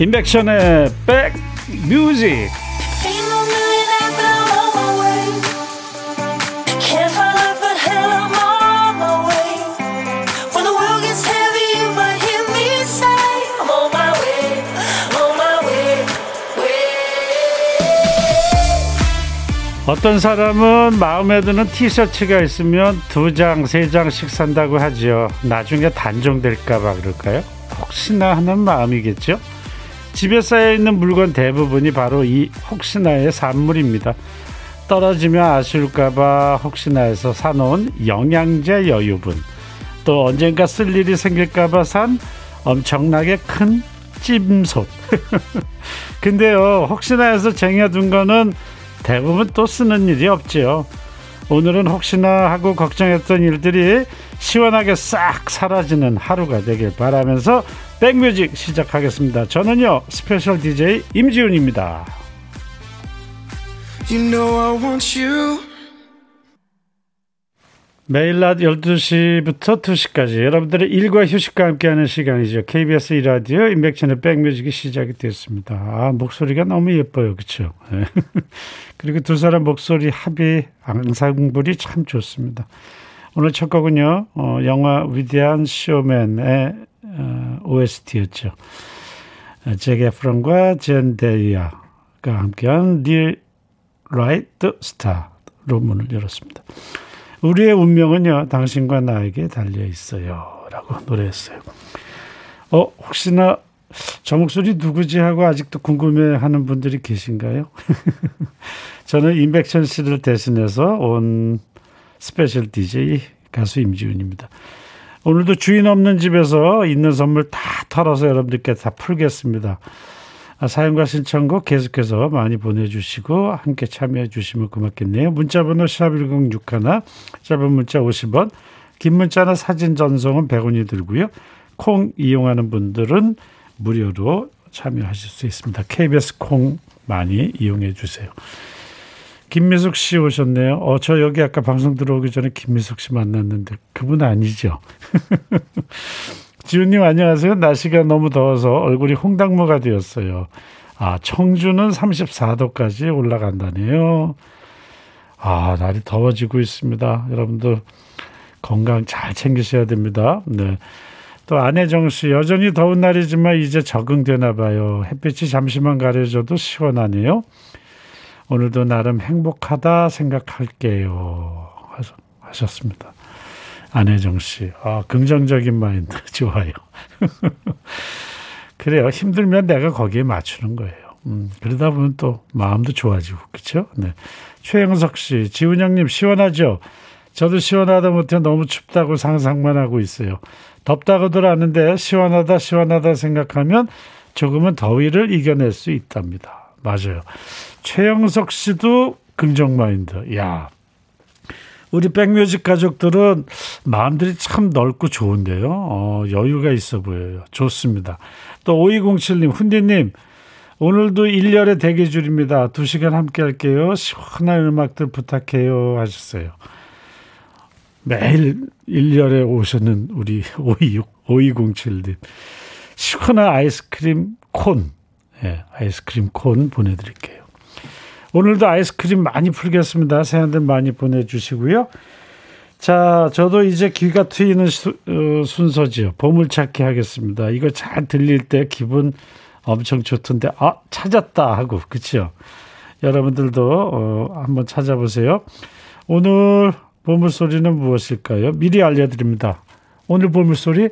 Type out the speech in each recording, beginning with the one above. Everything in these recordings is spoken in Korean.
인백션의 백뮤직 어떤 사람은 마음에 드는 티셔츠가 있으면 두 장, 세 장씩 산다고 하죠. 나중에 단종될까봐 그럴까요? 혹시나 하는 마음이겠죠? 집에 쌓여 있는 물건 대부분이 바로 이 혹시나의 산물입니다. 떨어지면 아쉬울까봐 혹시나 해서 사놓은 영양제 여유분. 또 언젠가 쓸 일이 생길까봐 산 엄청나게 큰 찜솥. 근데요, 혹시나 해서 쟁여둔 거는 대부분 또 쓰는 일이 없지요. 오늘은 혹시나 하고 걱정했던 일들이 시원하게 싹 사라지는 하루가 되길 바라면서 백뮤직 시작하겠습니다. 저는요 special DJ 임지훈입니다. You know 매일 낮 12시부터 2시까지 여러분들의 일과 휴식과 함께하는 시간이죠. KBS 이라디오 인백천의 백뮤직이 시작이 됐습니다. 아, 목소리가 너무 예뻐요. 그렇죠? 그리고 두 사람 목소리 합의 앙상블이 참 좋습니다. 오늘 첫 곡은요. 어, 영화 위대한 쇼맨의 어, OST였죠. 제게 프랑과 젠 데이아가 함께한 The Right Star로 문을 열었습니다. 우리의 운명은요, 당신과 나에게 달려 있어요. 라고 노래했어요. 어, 혹시나 저 목소리 누구지 하고 아직도 궁금해 하는 분들이 계신가요? 저는 임백천 씨를 대신해서 온 special DJ 가수 임지훈입니다. 오늘도 주인 없는 집에서 있는 선물 다 털어서 여러분들께 다 풀겠습니다. 아, 사연과 신청곡 계속해서 많이 보내주시고 함께 참여해 주시면 고맙겠네요. 문자번호 샵1061 짧은 문자 50원 긴 문자나 사진 전송은 100원이 들고요. 콩 이용하는 분들은 무료로 참여하실 수 있습니다. KBS 콩 많이 이용해 주세요. 김미숙 씨 오셨네요. 어, 저 여기 아까 방송 들어오기 전에 김미숙 씨 만났는데 그분 아니죠? 지훈님 안녕하세요. 날씨가 너무 더워서 얼굴이 홍당무가 되었어요. 아, 청주는 34도까지 올라간다네요. 아, 날이 더워지고 있습니다. 여러분들 건강 잘 챙기셔야 됩니다. 네. 또 안혜정 씨 여전히 더운 날이지만 이제 적응되나 봐요. 햇빛이 잠시만 가려져도 시원하네요. 오늘도 나름 행복하다 생각할게요. 하셨습니다. 안혜정 씨. 아, 긍정적인 마인드 좋아요. 그래요. 힘들면 내가 거기에 맞추는 거예요. 음, 그러다 보면 또 마음도 좋아지고, 그쵸? 네. 최영석 씨, 지훈 형님 시원하죠? 저도 시원하다 못해 너무 춥다고 상상만 하고 있어요. 덥다고들 하는데 시원하다, 시원하다 생각하면 조금은 더위를 이겨낼 수 있답니다. 맞아요. 최영석 씨도 긍정 마인드. 야, 우리 백뮤직 가족들은 마음들이 참 넓고 좋은데요. 어, 여유가 있어 보여요. 좋습니다. 또 5207님, 훈디님, 오늘도 1년의 대기줄입니다. 2시간 함께 할게요. 시원한 음악들 부탁해요. 하셨어요. 매일 1년에 오셨는 우리 526, 5207님. 시원한 아이스크림 콘. 예, 네, 아이스크림 콘 보내드릴게요. 오늘도 아이스크림 많이 풀겠습니다. 사연들 많이 보내주시고요. 자, 저도 이제 귀가 트이는 수, 어, 순서지요. 보물찾기 하겠습니다. 이거 잘 들릴 때 기분 엄청 좋던데, 아, 찾았다 하고, 그쵸? 여러분들도, 어, 한번 찾아보세요. 오늘 보물소리는 무엇일까요? 미리 알려드립니다. 오늘 보물소리?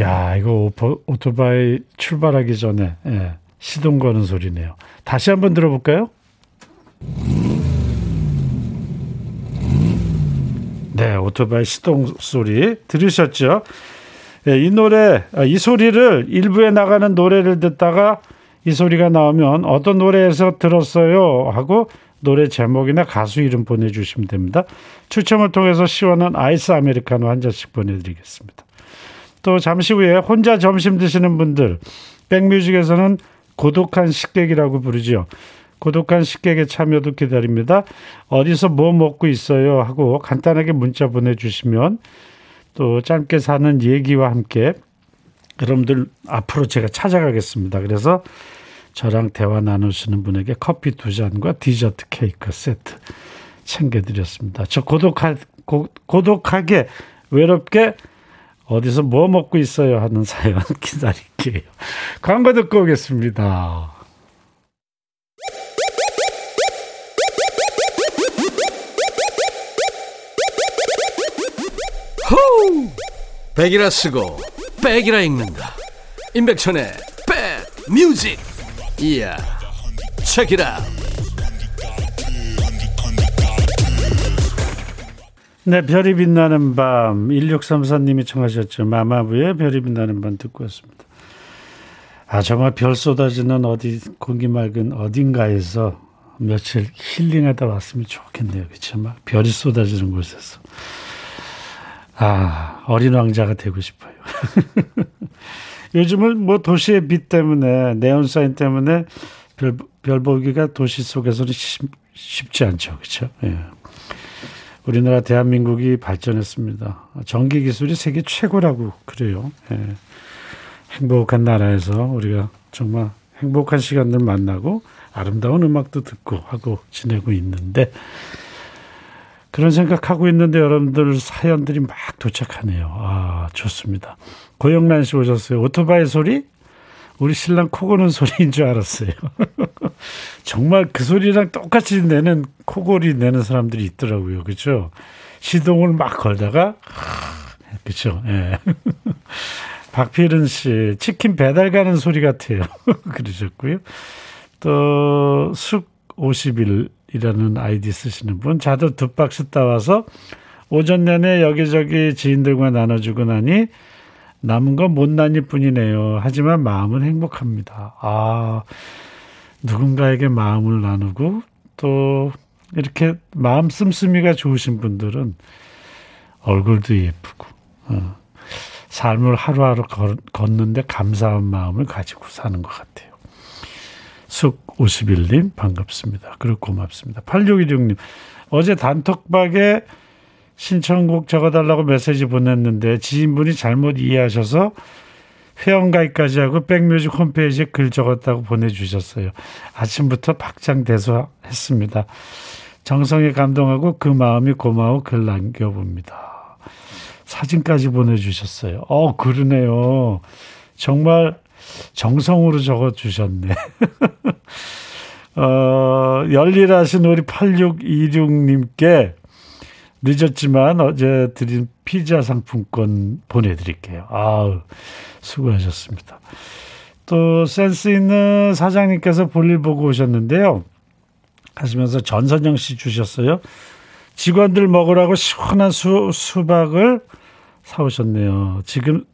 야, 이거 오토, 오토바이 출발하기 전에, 예. 시동 거는 소리네요. 다시 한번 들어볼까요? 네, 오토바이 시동 소리 들으셨죠? 네, 이 노래, 아, 이 소리를 일부에 나가는 노래를 듣다가 이 소리가 나오면 어떤 노래에서 들었어요 하고 노래 제목이나 가수 이름 보내주시면 됩니다. 추첨을 통해서 시원한 아이스 아메리카노 한 잔씩 보내드리겠습니다. 또 잠시 후에 혼자 점심 드시는 분들 백뮤직에서는 고독한 식객이라고 부르죠. 고독한 식객의 참여도 기다립니다. 어디서 뭐 먹고 있어요 하고 간단하게 문자 보내주시면 또 짧게 사는 얘기와 함께 여러분들 앞으로 제가 찾아가겠습니다. 그래서 저랑 대화 나누시는 분에게 커피 두 잔과 디저트 케이크 세트 챙겨드렸습니다. 저 고독하, 고, 고독하게 외롭게 어디서 뭐 먹고 있어요 하는 사연 기다릴게요. 광고 듣고 오겠습니다. 호우! 백이라 쓰고 백이라 읽는다. 임백천의 백 뮤직. 이야. 책이라. 네, 별이 빛나는 밤 1634님이 청하셨죠. 마마부의 별이 빛나는 밤 듣고 왔습니다. 아 정말 별 쏟아지는 어디 공기 맑은 어딘가에서 며칠 힐링하다 왔으면 좋겠네요. 그렇죠? 막 별이 쏟아지는 곳에서. 아, 어린 왕자가 되고 싶어요. 요즘은 뭐 도시의 빛 때문에, 네온 사인 때문에 별, 별 보기가 도시 속에서는 쉽, 쉽지 않죠. 그렇죠? 예. 우리나라 대한민국이 발전했습니다. 전기 기술이 세계 최고라고 그래요. 예. 행복한 나라에서 우리가 정말 행복한 시간들 만나고 아름다운 음악도 듣고 하고 지내고 있는데 그런 생각하고 있는데 여러분들 사연들이 막 도착하네요. 아, 좋습니다. 고영란 씨 오셨어요. 오토바이 소리? 우리 신랑 코 고는 소리인 줄 알았어요. 정말 그 소리랑 똑같이 내는 코골이 내는 사람들이 있더라고요. 그렇죠? 시동을 막 걸다가 그렇죠. 예. 박필은 씨 치킨 배달 가는 소리 같아요. 그러셨고요. 또 숙 50일 이라는 아이디 쓰시는 분 자두 두 박스 따와서 오전 내내 여기저기 지인들과 나눠주고 나니 남은 건 못난일 뿐이네요. 하지만 마음은 행복합니다. 아, 누군가에게 마음을 나누고 또 이렇게 마음 씀씀이가 좋으신 분들은 얼굴도 예쁘고, 어, 삶을 하루하루 걷는데 감사한 마음을 가지고 사는 것 같아요. 숙 51님 반갑습니다. 그리고 고맙습니다. 8616님 어제 단톡방에 신청곡 적어달라고 메시지 보냈는데 지인분이 잘못 이해하셔서 회원가입까지 하고 백뮤직 홈페이지에 글 적었다고 보내주셨어요. 아침부터 박장대소했습니다. 정성에 감동하고 그 마음이 고마워 글 남겨봅니다. 사진까지 보내주셨어요. 어, 그러네요. 정말 정성으로 적어 주셨네. 어, 열일하신 우리 8626님께 늦었지만 어제 드린 피자 상품권 보내드릴게요. 아우, 수고하셨습니다. 또 센스 있는 사장님께서 볼일 보고 오셨는데요. 하시면서 전선영 씨 주셨어요. 직원들 먹으라고 시원한 수, 수박을 사오셨네요. 지금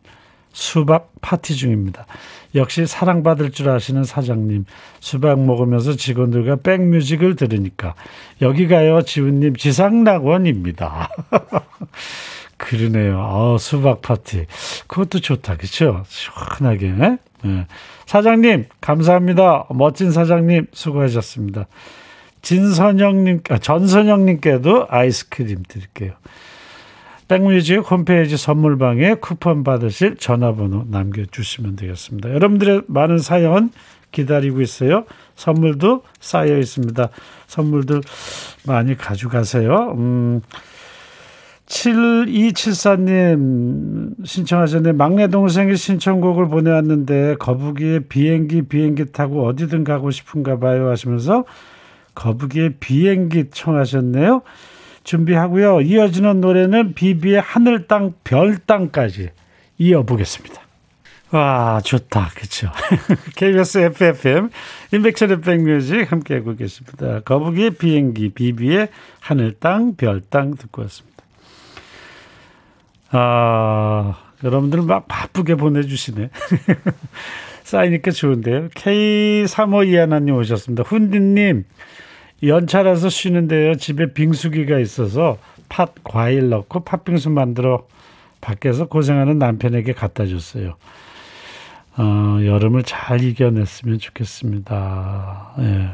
수박 파티 중입니다. 역시 사랑받을 줄 아시는 사장님. 수박 먹으면서 직원들과 백뮤직을 들으니까 여기 가요 지훈님 지상낙원입니다. 그러네요. 어, 수박 파티. 그것도 좋다. 그렇죠? 시원하게. 네? 사장님 감사합니다. 멋진 사장님 수고하셨습니다. 진선영님, 아, 전선영님께도 아이스크림 드릴게요. 백뮤직 홈페이지 선물방에 쿠폰 받으실 전화번호 남겨주시면 되겠습니다. 여러분들의 많은 사연 기다리고 있어요. 선물도 쌓여 있습니다. 선물들 많이 가져가세요. 음, 7274님 신청하셨네. 막내 동생이 신청곡을 보내왔는데 거북이의 비행기 비행기 타고 어디든 가고 싶은가 봐요 하시면서 거북이의 비행기 청하셨네요. 준비하고요. 이어지는 노래는 비비의 하늘, 땅, 별, 땅까지 이어보겠습니다. 와, 좋다. 그쵸. KBS FFM, 인백천의 백뮤직 함께하고 계십니다. 거북이의 비행기, 비비의 하늘, 땅, 별, 땅 듣고 왔습니다. 아, 여러분들 막 바쁘게 보내주시네. 쌓이니까 좋은데요. K3521님 오셨습니다. 훈디님, 연차라서 쉬는데요. 집에 빙수기가 있어서 팥 과일 넣고 팥빙수 만들어 밖에서 고생하는 남편에게 갖다 줬어요. 어, 여름을 잘 이겨냈으면 좋겠습니다. 예.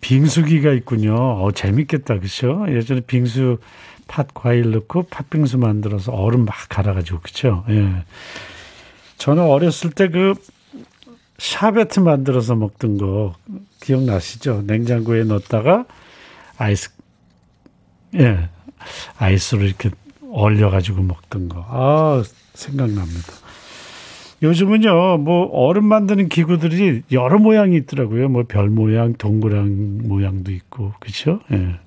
빙수기가 있군요. 어, 재밌겠다. 그쵸? 예전에 빙수 팥 과일 넣고 팥빙수 만들어서 얼음 막 갈아가지고. 그쵸? 예. 저는 어렸을 때 그 샤베트 만들어서 먹던 거 기억나시죠? 냉장고에 넣었다가 아이스 예 아이스로 이렇게 얼려가지고 먹던 거. 아 생각납니다. 요즘은요, 뭐 얼음 만드는 기구들이 여러 모양이 있더라고요. 뭐 별 모양, 동그란 모양도 있고, 그렇죠? 예.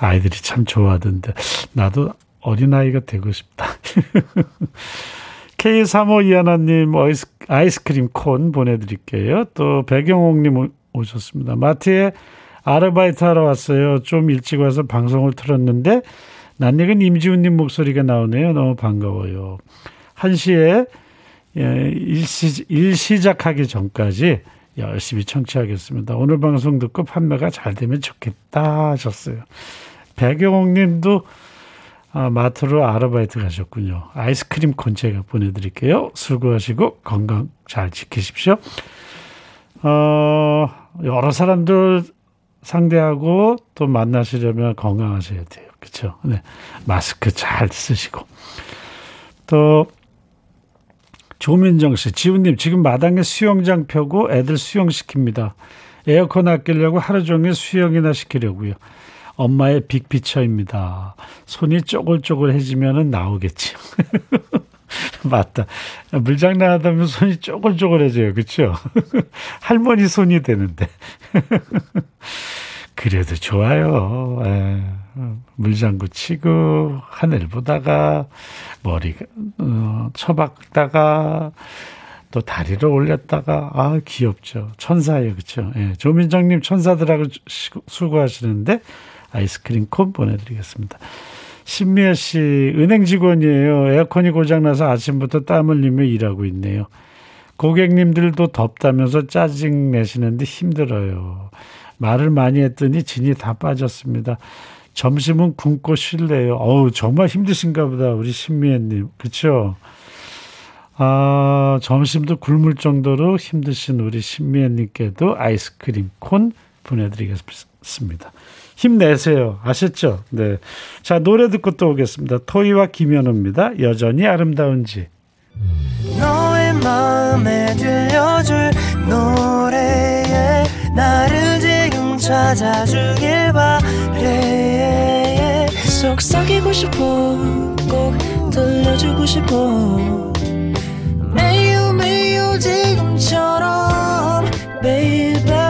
아이들이 참 좋아하던데 나도 어린 아이가 되고 싶다. K35 이하나님 아이스, 아이스크림 콘 보내드릴게요. 또 배경옥님 오셨습니다. 마트에 아르바이트 하러 왔어요. 좀 일찍 와서 방송을 틀었는데 낯익은 임지훈님 목소리가 나오네요. 너무 반가워요. 1시에 예, 일시, 일 시작하기 전까지 열심히 청취하겠습니다. 오늘 방송 듣고 판매가 잘 되면 좋겠다 하셨어요. 배경옥 님도 아, 마트로 아르바이트 가셨군요. 아이스크림 콘 제가 보내드릴게요. 수고하시고 건강 잘 지키십시오. 어, 여러 사람들 상대하고 또 만나시려면 건강하셔야 돼요. 그렇죠? 네. 마스크 잘 쓰시고. 또 조민정 씨, 지훈님 지금 마당에 수영장 펴고 애들 수영시킵니다. 에어컨 아끼려고 하루 종일 수영이나 시키려고요. 엄마의 빅피처입니다. 손이 쪼글쪼글해지면 나오겠지요. 맞다. 물장난 하다 보면 손이 쪼글쪼글해져요. 그렇죠? 할머니 손이 되는데. 그래도 좋아요. 에, 예. 물장구 치고 하늘 보다가 머리 어, 쳐박다가 또 다리를 올렸다가 아 귀엽죠. 천사예요. 그렇죠? 예. 조민정님 천사들하고 수고하시는데 아이스크림 콘 보내드리겠습니다. 신미애 씨 은행 직원이에요. 에어컨이 고장나서 아침부터 땀 흘리며 일하고 있네요. 고객님들도 덥다면서 짜증 내시는데 힘들어요. 말을 많이 했더니 진이 다 빠졌습니다. 점심은 굶고 쉴래요. 어우, 정말 힘드신가 보다. 우리 신미애님. 그쵸? 아, 점심도 굶을 정도로 힘드신 우리 신미애님께도 아이스크림 콘 보내드리겠습니다. 힘내세요. 아셨죠? 네. 자, 노래 듣고 또 오겠습니다. 토이와 김현우입니다. 여전히 아름다운지. 너의 마음에 들려줄 노래에 나를 지금 찾아주길 바래 속삭이고 싶어 꼭 들려주고 싶어 매우 매우 지금처럼 baby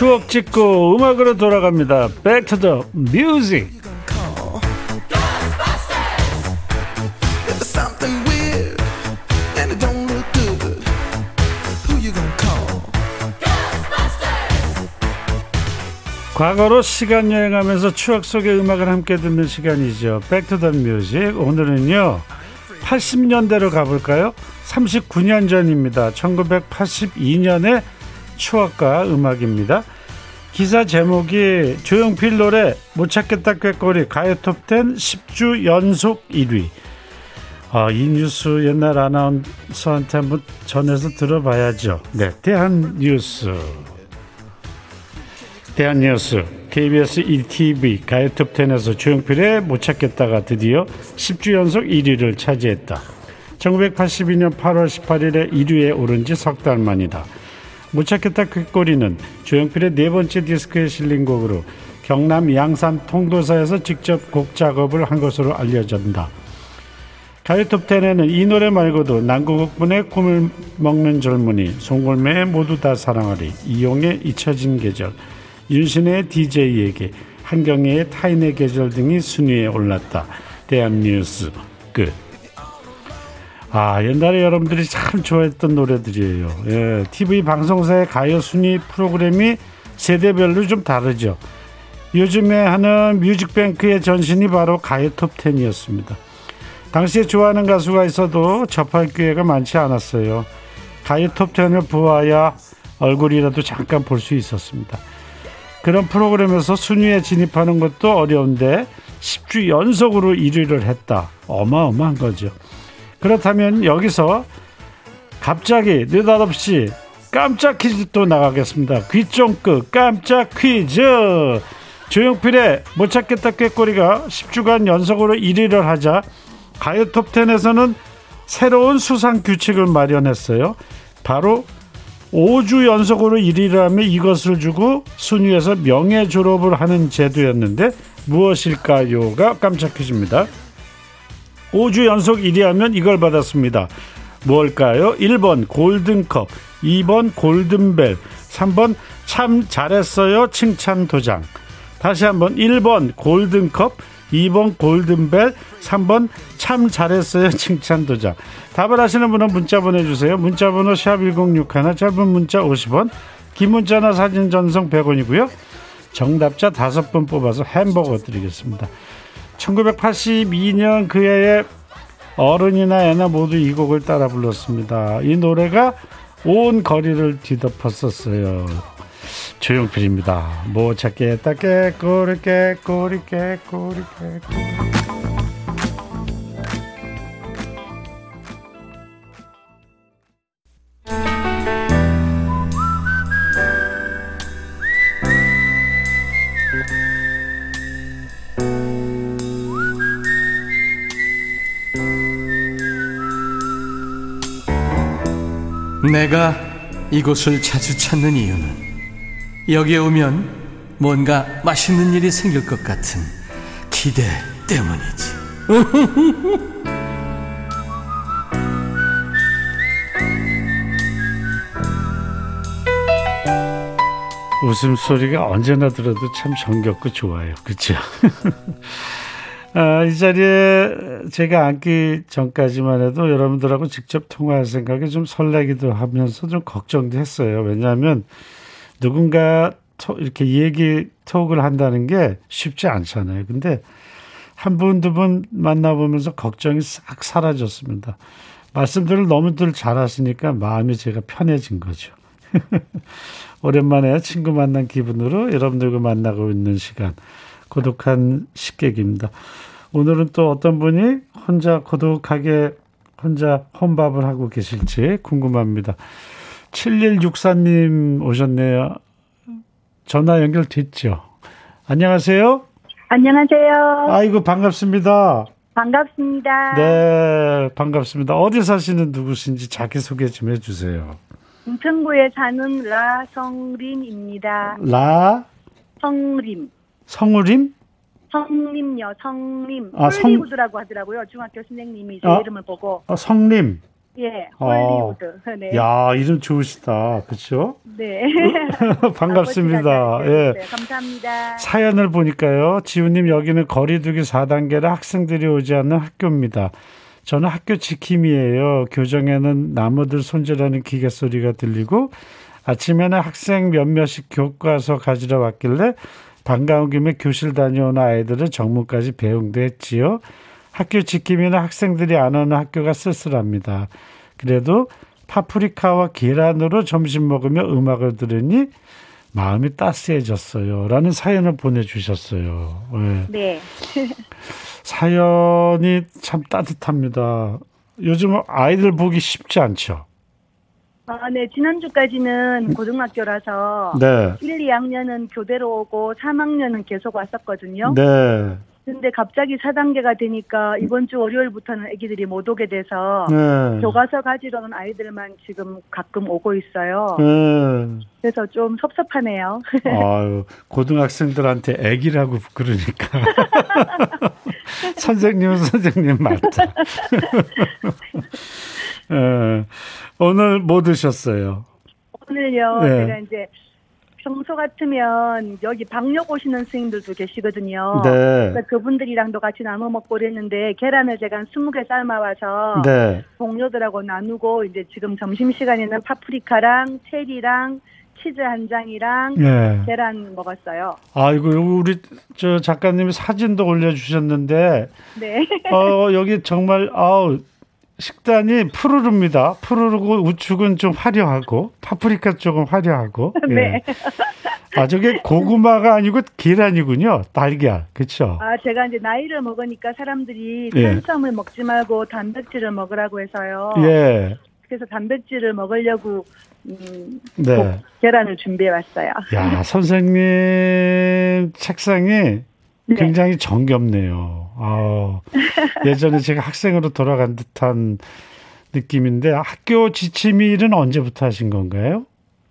추억 찍고 음악으로 돌아갑니다. 백투더 뮤직 과거로 시간 여행하면서 추억 속의 음악을 함께 듣는 시간이죠. Back to the music. 오늘은요. 80년대로 가볼까요? 39년 전입니다. 1982년의 추억과 음악입니다. 기사 제목이 조용필 노래 못 찾겠다 꾀꼬리 가요 톱10 10주 연속 1위. 아, 이 뉴스 옛날 아나운서한테 한번 전해서 들어봐야죠. 네, 대한 뉴스. 대한 뉴스 KBS ETV 가요 톱10에서 조용필의 못 찾겠다가 드디어 10주 연속 1위를 차지했다. 1982년 8월 18일에 1위에 오른 지 석 달 만이다. 못 찾겠다 qui꼬리는 조용필의 네 번째 디스크에 실린 곡으로 경남 양산 통도사에서 직접 곡 작업을 한 것으로 알려진다. 가요톱10에는 이 노래 말고도 난구국분의 꿈을 먹는 젊은이, 송골매의 모두 다 사랑하리, 이용의 잊혀진 계절, 윤신의 DJ에게 한경애의 타인의 계절 등이 순위에 올랐다. 대한뉴스 끝. 아, 옛날에 여러분들이 참 좋아했던 노래들이에요. 예, TV 방송사의 가요 순위 프로그램이 세대별로 좀 다르죠. 요즘에 하는 뮤직뱅크의 전신이 바로 가요 톱10이었습니다. 당시에 좋아하는 가수가 있어도 접할 기회가 많지 않았어요. 가요 톱10을 보아야 얼굴이라도 잠깐 볼 수 있었습니다. 그런 프로그램에서 순위에 진입하는 것도 어려운데 10주 연속으로 1위를 했다. 어마어마한 거죠. 그렇다면 여기서 갑자기 느닷없이 깜짝 퀴즈 또 나가겠습니다. 귀쫑크 깜짝 퀴즈. 조용필의 못 찾겠다 꾀꼬리가 10주간 연속으로 1위를 하자 가요 톱10에서는 새로운 수상 규칙을 마련했어요. 바로 5주 연속으로 1위를 하면 이것을 주고 순위에서 명예 졸업을 하는 제도였는데 무엇일까요가 깜짝 퀴즈입니다. 5주 연속 1위 하면 이걸 받았습니다. 뭘까요? 1번 골든컵, 2번 골든벨, 3번 참 잘했어요 칭찬 도장. 다시 한번 1번 골든컵, 2번 골든벨, 3번 참 잘했어요 칭찬 도장. 답을 아시는 분은 문자 보내주세요. 문자 번호 샵1061 짧은 문자 50원 긴 문자나 사진 전송 100원이고요. 정답자 5분 뽑아서 햄버거 드리겠습니다. 1982년 그 해에 어른이나 애나 모두 이 곡을 따라 불렀습니다. 이 노래가 온 거리를 뒤덮었었어요. 조용필입니다. 뭐 찾겠다 깨꼬리 깨꼬리 깨꼬리 깨꼬리 내가 이곳을 자주 찾는 이유는 여기에 오면 뭔가 맛있는 일이 생길 것 같은 기대 때문이지. 웃음소리가 언제나 들어도 참 정겹고 좋아요. 그렇죠? 아, 이 자리에 제가 앉기 전까지만 해도 여러분들하고 직접 통화할 생각에 좀 설레기도 하면서 좀 걱정도 했어요. 왜냐하면 누군가 이렇게 얘기 톡을 한다는 게 쉽지 않잖아요. 근데 한 분, 두 분 만나보면서 걱정이 싹 사라졌습니다. 말씀들을 너무들 잘하시니까 마음이 제가 편해진 거죠. 오랜만에 친구 만난 기분으로 여러분들과 만나고 있는 시간. 고독한 식객입니다. 오늘은 또 어떤 분이 혼자 고독하게 혼자 혼밥을 하고 계실지 궁금합니다. 7164님 오셨네요. 전화 연결됐죠? 안녕하세요. 안녕하세요. 아이고, 반갑습니다. 반갑습니다. 네, 반갑습니다. 어디 사시는 누구신지 자기소개 좀 해주세요. 인천구에 사는 라성림입니다. 라? 성림. 성우림? 성림요, 성림. 아, 성- 홀리우드라고 하더라고요. 중학교 선생님이 제 아. 이름을 보고. 어, 성림. 예, 어. 홀리우드. 네. 야, 이름 좋으시다. 그쵸? 네. 반갑습니다. 예. 네, 감사합니다. 사연을 보니까요. 지우님 여기는 거리두기 4단계라 학생들이 오지 않는 학교입니다. 저는 학교 지킴이에요. 교정에는 나무들 손질하는 기계 소리가 들리고 아침에는 학생 몇몇이 교과서 가지러 왔길래 반가운 김에 교실 다녀오는 아이들은 정문까지 배웅도 했지요. 학교 지킴이는 학생들이 안 오는 학교가 쓸쓸합니다. 그래도 파프리카와 계란으로 점심 먹으며 음악을 들으니 마음이 따스해졌어요. 라는 사연을 보내주셨어요. 예. 네. 사연이 참 따뜻합니다. 요즘 아이들 보기 쉽지 않죠. 아, 네. 지난주까지는 고등학교라서 네. 1, 2학년은 교대로 오고 3학년은 계속 왔었거든요. 네. 근데 갑자기 4단계가 되니까 이번 주 월요일부터는 아기들이 못 오게 돼서 네. 교과서 가지러 온 아이들만 지금 가끔 오고 있어요. 네. 그래서 좀 섭섭하네요. 아유, 고등학생들한테 애기라고 그러니까. 선생님은 선생님 맞다. 예, 오늘 뭐 드셨어요? 오늘요, 네. 제가 이제 평소 같으면 여기 방역 오시는 선생님들도 계시거든요. 네. 그래서 그분들이랑도 같이 나눠 먹고 그랬는데 계란을 제가 한 20개 삶아와서 네. 동료들하고 나누고 이제 지금 점심시간에는 파프리카랑 체리랑 치즈 한 장이랑 네. 계란 먹었어요. 아이고, 우리 저 작가님이 사진도 올려주셨는데, 네. 어, 여기 정말, 아우, 식단이 푸르릅니다. 푸르르고 우측은 좀 화려하고, 파프리카 쪽은 화려하고. 예. 네. 아, 저게 고구마가 아니고 계란이군요. 달걀. 그쵸? 아, 제가 이제 나이를 먹으니까 사람들이 예. 탄수화물 먹지 말고 단백질을 먹으라고 해서요. 예. 그래서 단백질을 먹으려고 음, 네. 계란을 준비해 왔어요. 야, 선생님 책상이 네. 굉장히 정겹네요. 아, 예전에 제가 학생으로 돌아간 듯한 느낌인데 학교 지침일은 언제부터 하신 건가요?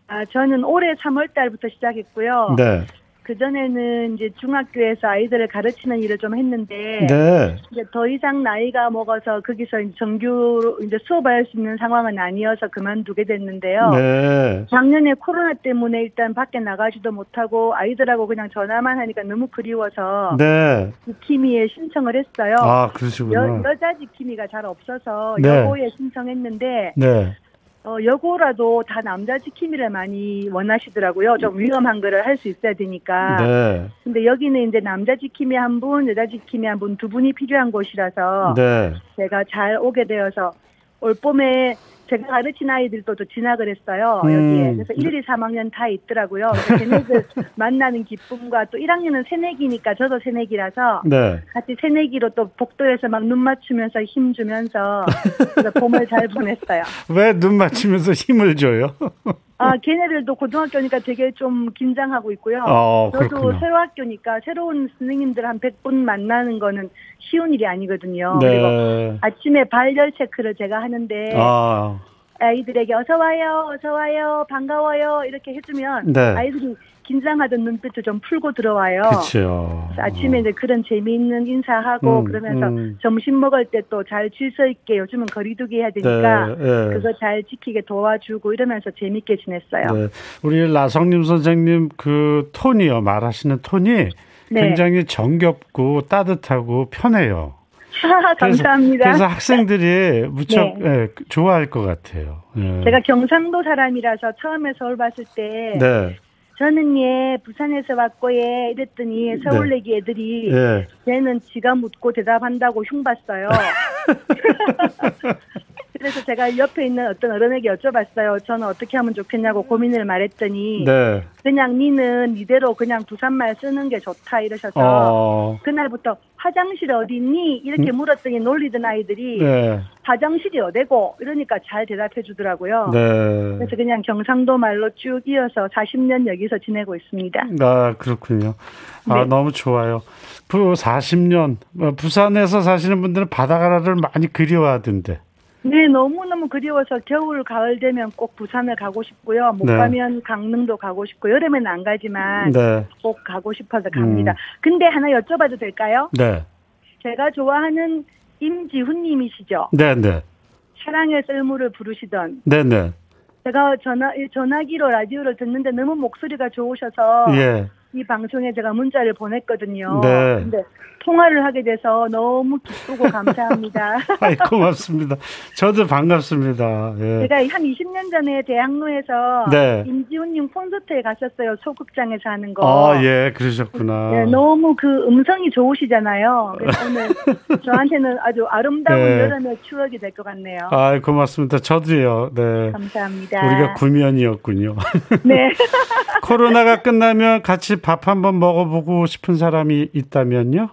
아, 저는 올해 3월 달부터 시작했고요. 네. 그전에는 이제 중학교에서 아이들을 가르치는 일을 좀 했는데 네. 이제 더 이상 나이가 먹어서 거기서 이제 정규 이제 수업을 할 수 있는 상황은 아니어서 그만두게 됐는데요. 네. 작년에 코로나 때문에 일단 밖에 나가지도 못하고 아이들하고 그냥 전화만 하니까 너무 그리워서 네. 지킴이에 신청을 했어요. 아, 여, 그러시구나. 여자 지킴이가 잘 없어서 네. 여고에 신청했는데 네. 어, 여고라도 다 남자 지킴이를 많이 원하시더라고요. 좀 위험한 거를 할 수 있어야 되니까. 네. 근데 여기는 이제 남자 지킴이 한 분, 여자 지킴이 한 분 두 분이 필요한 곳이라서 네. 제가 잘 오게 되어서 올 봄에 제가 가르친 아이들도 또 진학을 했어요. 음. 여기에. 그래서 1, 2, 3학년 다 있더라고요. 걔네들 만나는 기쁨과 또 1학년은 새내기니까 저도 새내기라서 네. 같이 새내기로 또 복도에서 막 눈 맞추면서 힘 주면서 봄을 잘 보냈어요. 왜 눈 맞추면서 힘을 줘요? 아, 걔네들도 고등학교니까 되게 좀 긴장하고 있고요. 어, 저도 그렇구나. 새로 학교니까 새로운 선생님들 한 100분 만나는 거는 쉬운 일이 아니거든요. 그리고 네. 아침에 발열 체크를 제가 하는데 아, 아이들에게 어서 와요, 어서 와요, 반가워요 이렇게 해주면 네. 아이들이 긴장하던 눈빛도 좀 풀고 들어와요. 그렇죠. 아침에 이제 그런 재미있는 인사하고 음, 그러면서 음. 점심 먹을 때 또 잘 질서 있게 요즘은 거리두기 해야 되니까 네, 네. 그거 잘 지키게 도와주고 이러면서 재밌게 지냈어요. 네. 우리 라성님 선생님 그 톤이요. 말하시는 톤이 네. 굉장히 정겹고 따뜻하고 편해요. 그래서- 감사합니다. 그래서 학생들이 무척 네. 예, 좋아할 것 같아요. 예. 제가 경상도 사람이라서 처음에 서울 봤을 때 네. 저는 얘 부산에서 왔고 얘 이랬더니 서울 네. 내기 애들이 예. 쟤는 지가 묻고 대답한다고 흉 봤어요. 그래서 제가 옆에 있는 어떤 어른에게 여쭤봤어요. 저는 어떻게 하면 좋겠냐고 고민을 말했더니 네. 그냥 니는 이대로 그냥 부산말 쓰는 게 좋다 이러셔서 어. 그날부터 화장실 어디 있니? 이렇게 물었더니 놀리던 아이들이 네. 화장실이 어디고 이러니까 잘 대답해 주더라고요. 네. 그래서 그냥 경상도 말로 쭉 이어서 40년 여기서 지내고 있습니다. 아, 그렇군요. 아, 네. 너무 좋아요. 그 40년 어, 부산에서 사시는 분들은 바다가라를 많이 그리워하던데. 네, 너무너무 그리워서 겨울, 가을 되면 꼭 부산을 가고 싶고요. 못 네. 가면 강릉도 가고 싶고 여름에는 안 가지만 네. 꼭 가고 싶어서 갑니다. 음. 근데 하나 여쭤봐도 될까요? 네. 제가 좋아하는 임지훈 님이시죠? 네, 네. 사랑의 썰물을 부르시던 네, 네. 제가 전화 전화기로 라디오를 듣는데 너무 목소리가 좋으셔서 예. 이 방송에 제가 문자를 보냈거든요. 네. 근데 통화를 하게 돼서 너무 기쁘고 감사합니다. 아이, 고맙습니다. 저도 반갑습니다. 예. 제가 한 20년 전에 대학로에서 네. 임지훈님 콘서트에 갔었어요. 소극장에서 하는 거. 아, 예, 그러셨구나. 네, 너무 그 음성이 좋으시잖아요. 그래서 오늘 저한테는 아주 아름다운 네. 여름의 추억이 될 것 같네요. 아, 고맙습니다. 저도요. 네. 감사합니다. 우리가 구면이었군요. 네. 코로나가 끝나면 같이 밥 한번 먹어보고 싶은 사람이 있다면요?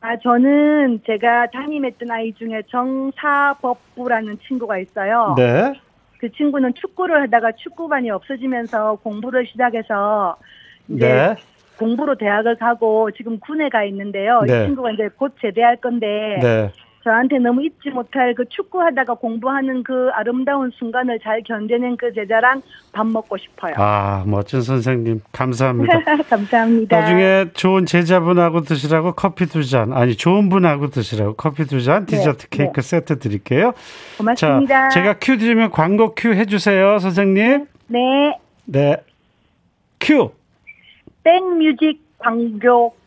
아, 저는 제가 담임했던 아이 중에 정사법부라는 친구가 있어요. 네. 그 친구는 축구를 하다가 축구반이 없어지면서 공부를 시작해서 이제 네. 공부로 대학을 가고 지금 군에 가 있는데요. 네. 이 친구가 이제 곧 제대할 건데 네. 저한테 너무 잊지 못할 그 축구하다가 공부하는 그 아름다운 순간을 잘 견뎌낸 그 제자랑 밥 먹고 싶어요. 아, 멋진 선생님. 감사합니다. 감사합니다. 나중에 좋은 제자분하고 드시라고 커피 두 잔, 아니, 좋은 분하고 드시라고 커피 두 잔, 네, 디저트 케이크 세트 드릴게요. 고맙습니다. 자, 제가 큐 드리면 광고 큐 해주세요, 선생님. 네. 네. 큐. 백뮤직 광고 큐.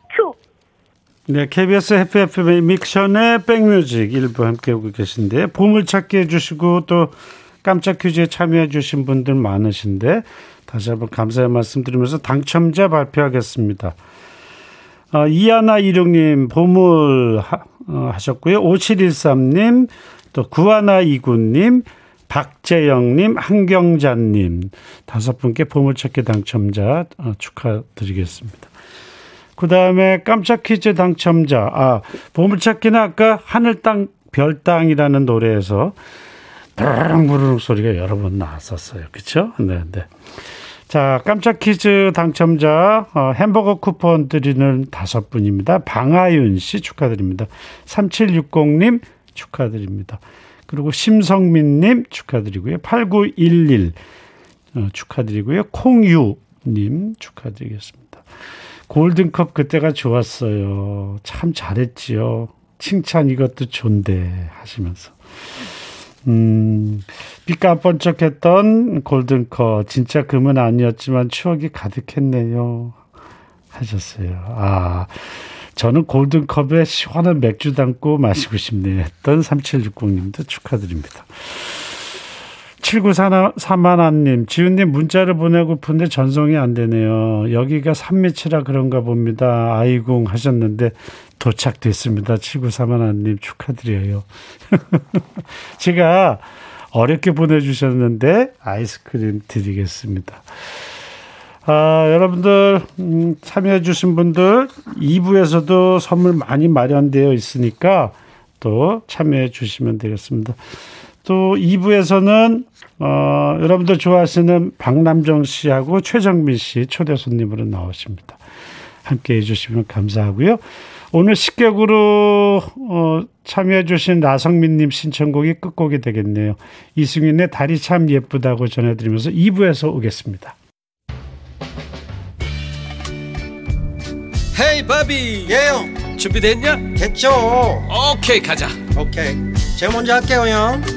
네, KBS 해피 FM 임백천의 백뮤직 일부 함께하고 계신데 보물찾기 해주시고 또 깜짝 퀴즈에 참여해주신 분들 많으신데 다시 한번 감사의 말씀드리면서 당첨자 발표하겠습니다. 어, 이하나 이룡님 보물 하, 어, 하셨고요. 5713님 또 구하나 이구님 박재영님, 한경자님 다섯 분께 보물찾기 당첨자 어, 축하드리겠습니다. 그 다음에 깜짝 퀴즈 당첨자, 아, 보물찾기는 아까 하늘 땅, 별 땅이라는 노래에서 부르릉 소리가 여러 번 나왔었어요. 그쵸? 네, 네. 자, 깜짝 퀴즈 당첨자, 어, 햄버거 쿠폰 드리는 다섯 분입니다. 방아윤 씨 축하드립니다. 3760님 축하드립니다. 그리고 심성민님 축하드리고요. 8911 어, 축하드리고요. 콩유님 축하드리겠습니다. 골든컵 그때가 좋았어요. 참 잘했지요. 칭찬 이것도 존대 하시면서. 음, 빛가 번쩍했던 골든컵 진짜 금은 아니었지만 추억이 가득했네요. 하셨어요. 아, 저는 골든컵에 시원한 맥주 담고 마시고 싶네요. 했던 3760님도 축하드립니다. 7941님, 지훈님 문자를 보내고 픈데 전송이 안 되네요. 여기가 산미치라 그런가 봅니다. 아이궁 하셨는데 도착됐습니다. 7941님 축하드려요. 제가 어렵게 보내주셨는데 아이스크림 드리겠습니다. 아, 여러분들 음, 참여해 주신 분들 2부에서도 선물 많이 마련되어 있으니까 또 참여해 주시면 되겠습니다. 또 2부에서는 어, 여러분들 좋아하시는 박남정 씨하고 최정민 씨 초대 손님으로 나오십니다. 함께 해주시면 감사하고요. 오늘 식객으로 어, 참여해주신 나성민님 신청곡이 끝곡이 되겠네요. 이승윤의 달이 참 예쁘다고 전해드리면서 2부에서 오겠습니다. 헤이 바비 예영 준비됐냐? 됐죠 오케이 가자 오케이 제가 먼저 할게요 형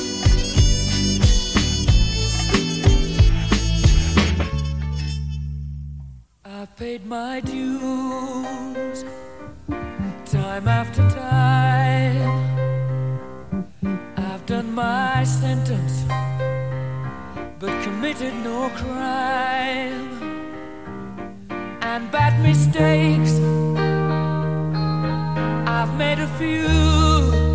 paid my dues time after time. I've done my sentence, but committed no crime. And bad mistakes, I've made a few.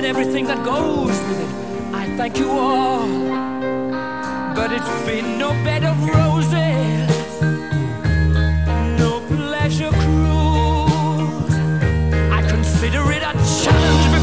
And everything that goes with it. I thank you all, but it's been no bed of roses, no pleasure cruise. I consider it a challenge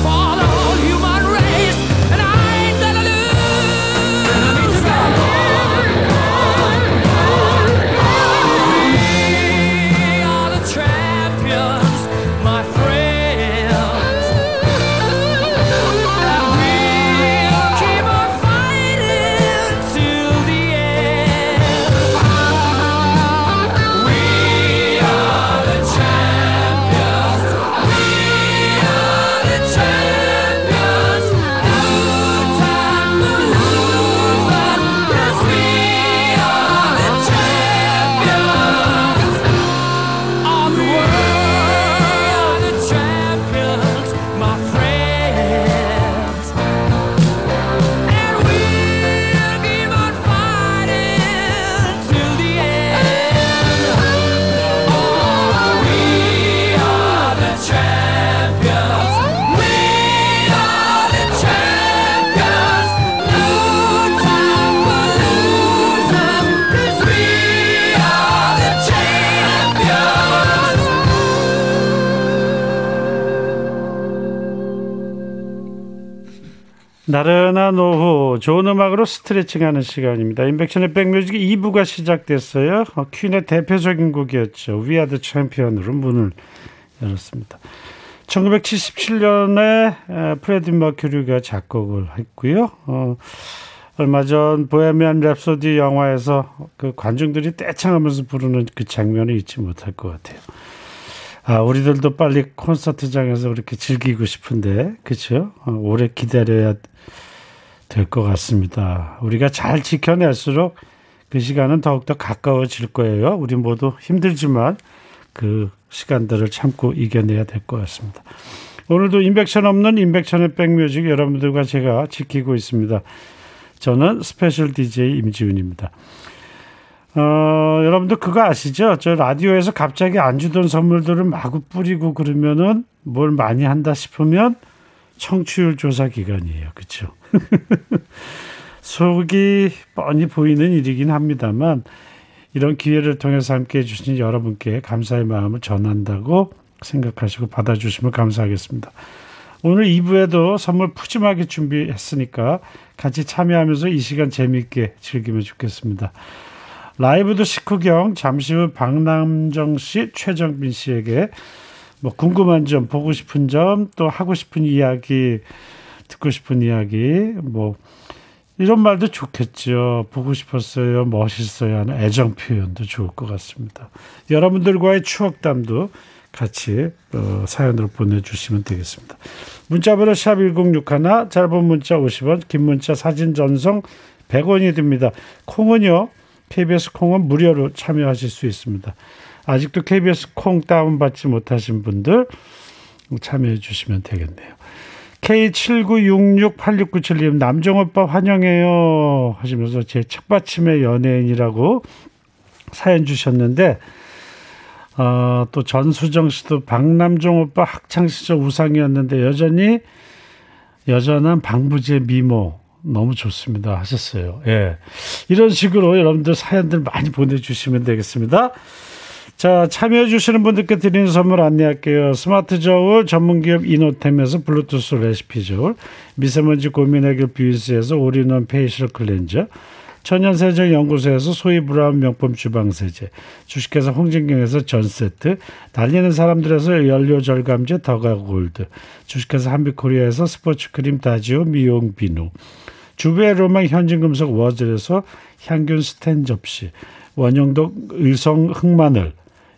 나른한 오후 좋은 음악으로 스트레칭하는 시간입니다. 임백천의 백뮤직 2부가 시작됐어요. 어, 퀸의 대표적인 곡이었죠. We Are the Champion으로 문을 열었습니다. 1977년에 프레디 머큐리가 작곡을 했고요. 어, 얼마 전 보헤미안 랩소디 영화에서 그 관중들이 떼창하면서 부르는 그 장면을 잊지 못할 것 같아요. 아, 우리들도 빨리 콘서트장에서 그렇게 즐기고 싶은데, 그렇죠? 어, 오래 기다려야 될 것 같습니다. 우리가 잘 지켜낼수록 그 시간은 더욱더 가까워질 거예요. 우리 모두 힘들지만 그 시간들을 참고 이겨내야 될 것 같습니다. 오늘도 임백천 없는 임백천의 백뮤직 여러분들과 제가 지키고 있습니다. 저는 special DJ 임지훈입니다. 어, 여러분들 그거 아시죠? 저 라디오에서 갑자기 안 주던 선물들을 마구 뿌리고 그러면은 뭘 많이 한다 싶으면 청취율 조사 기간이에요. 그렇죠? 속이 뻔히 보이는 일이긴 합니다만 이런 기회를 통해서 함께 해 주신 여러분께 감사의 마음을 전한다고 생각하시고 받아 주시면 감사하겠습니다. 오늘 2부에도 선물 푸짐하게 준비했으니까 같이 참여하면서 이 시간 재미있게 즐기면 좋겠습니다. 라이브도 식후경 잠시 후 박남정 씨, 최정빈 씨에게 뭐 궁금한 점, 보고 싶은 점, 또 하고 싶은 이야기, 듣고 싶은 이야기, 뭐 이런 말도 좋겠죠. 보고 싶었어요, 멋있어요 하는 애정 표현도 좋을 것 같습니다. 여러분들과의 추억담도 같이 어, 사연으로 보내주시면 되겠습니다. 문자번호 샵 1061, 짧은 문자 50원, 긴 문자 사진 전송 100원이 듭니다. 콩은요. KBS 콩은 무료로 참여하실 수 있습니다. 아직도 KBS 콩 다운받지 못하신 분들 참여해 주시면 되겠네요. K79668697님 남정오빠 환영해요 하시면서 제 책받침의 연예인이라고 사연 주셨는데 어, 또 전수정 씨도 박남정 오빠 학창 시절 우상이었는데 여전히 여전한 방부제 미모 너무 좋습니다 하셨어요. 예. 이런 식으로 여러분들 사연들 많이 보내주시면 되겠습니다. 자, 참여해주시는 분들께 드리는 선물 안내할게요. 스마트 저울 전문기업 이노템에서 블루투스 레시피 저울, 미세먼지 고민 해결 뷰스에서 all-in-one facial cleanser, 천연세정 연구소에서 소이 브라운 명품 주방세제, 주식회사 홍진경에서 전세트, 달리는 사람들에서 연료 절감제 더가골드, 주식회사 한빛코리아에서 스포츠 크림 다지오 미용 비누, 주베 로망 현진금속 워즐에서 향균 스텐 접시, 원영덕 의성 흑마늘,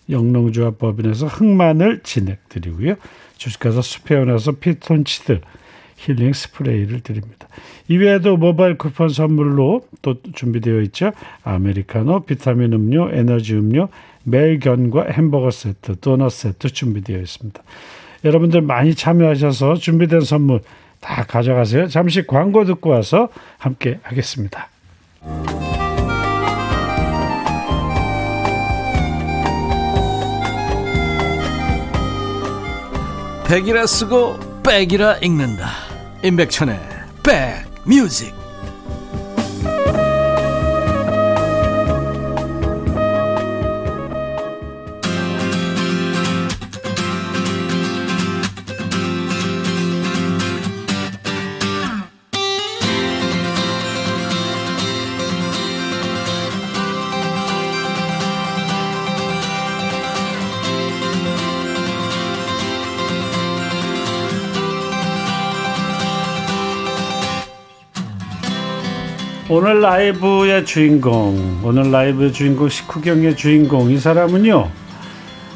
영농조합 법인에서 흑마늘 진행드리고요. 주식회사 수페온에서 피톤치드 힐링 스프레이를 드립니다. 이외에도 모바일 쿠폰 선물로 또 준비되어 있죠. 아메리카노, 비타민 음료, 에너지 음료, 멜견과 햄버거 세트, 도넛 세트 준비되어 있습니다. 여러분들 많이 참여하셔서 준비된 선물 다 가져가세요. 잠시 광고 듣고 와서 함께 하겠습니다. 백이라 쓰고 백이라 읽는다 임백천의 백뮤직 오늘 라이브의 주인공, 오늘 라이브의 주인공, 식후경의 주인공, 이 사람은요,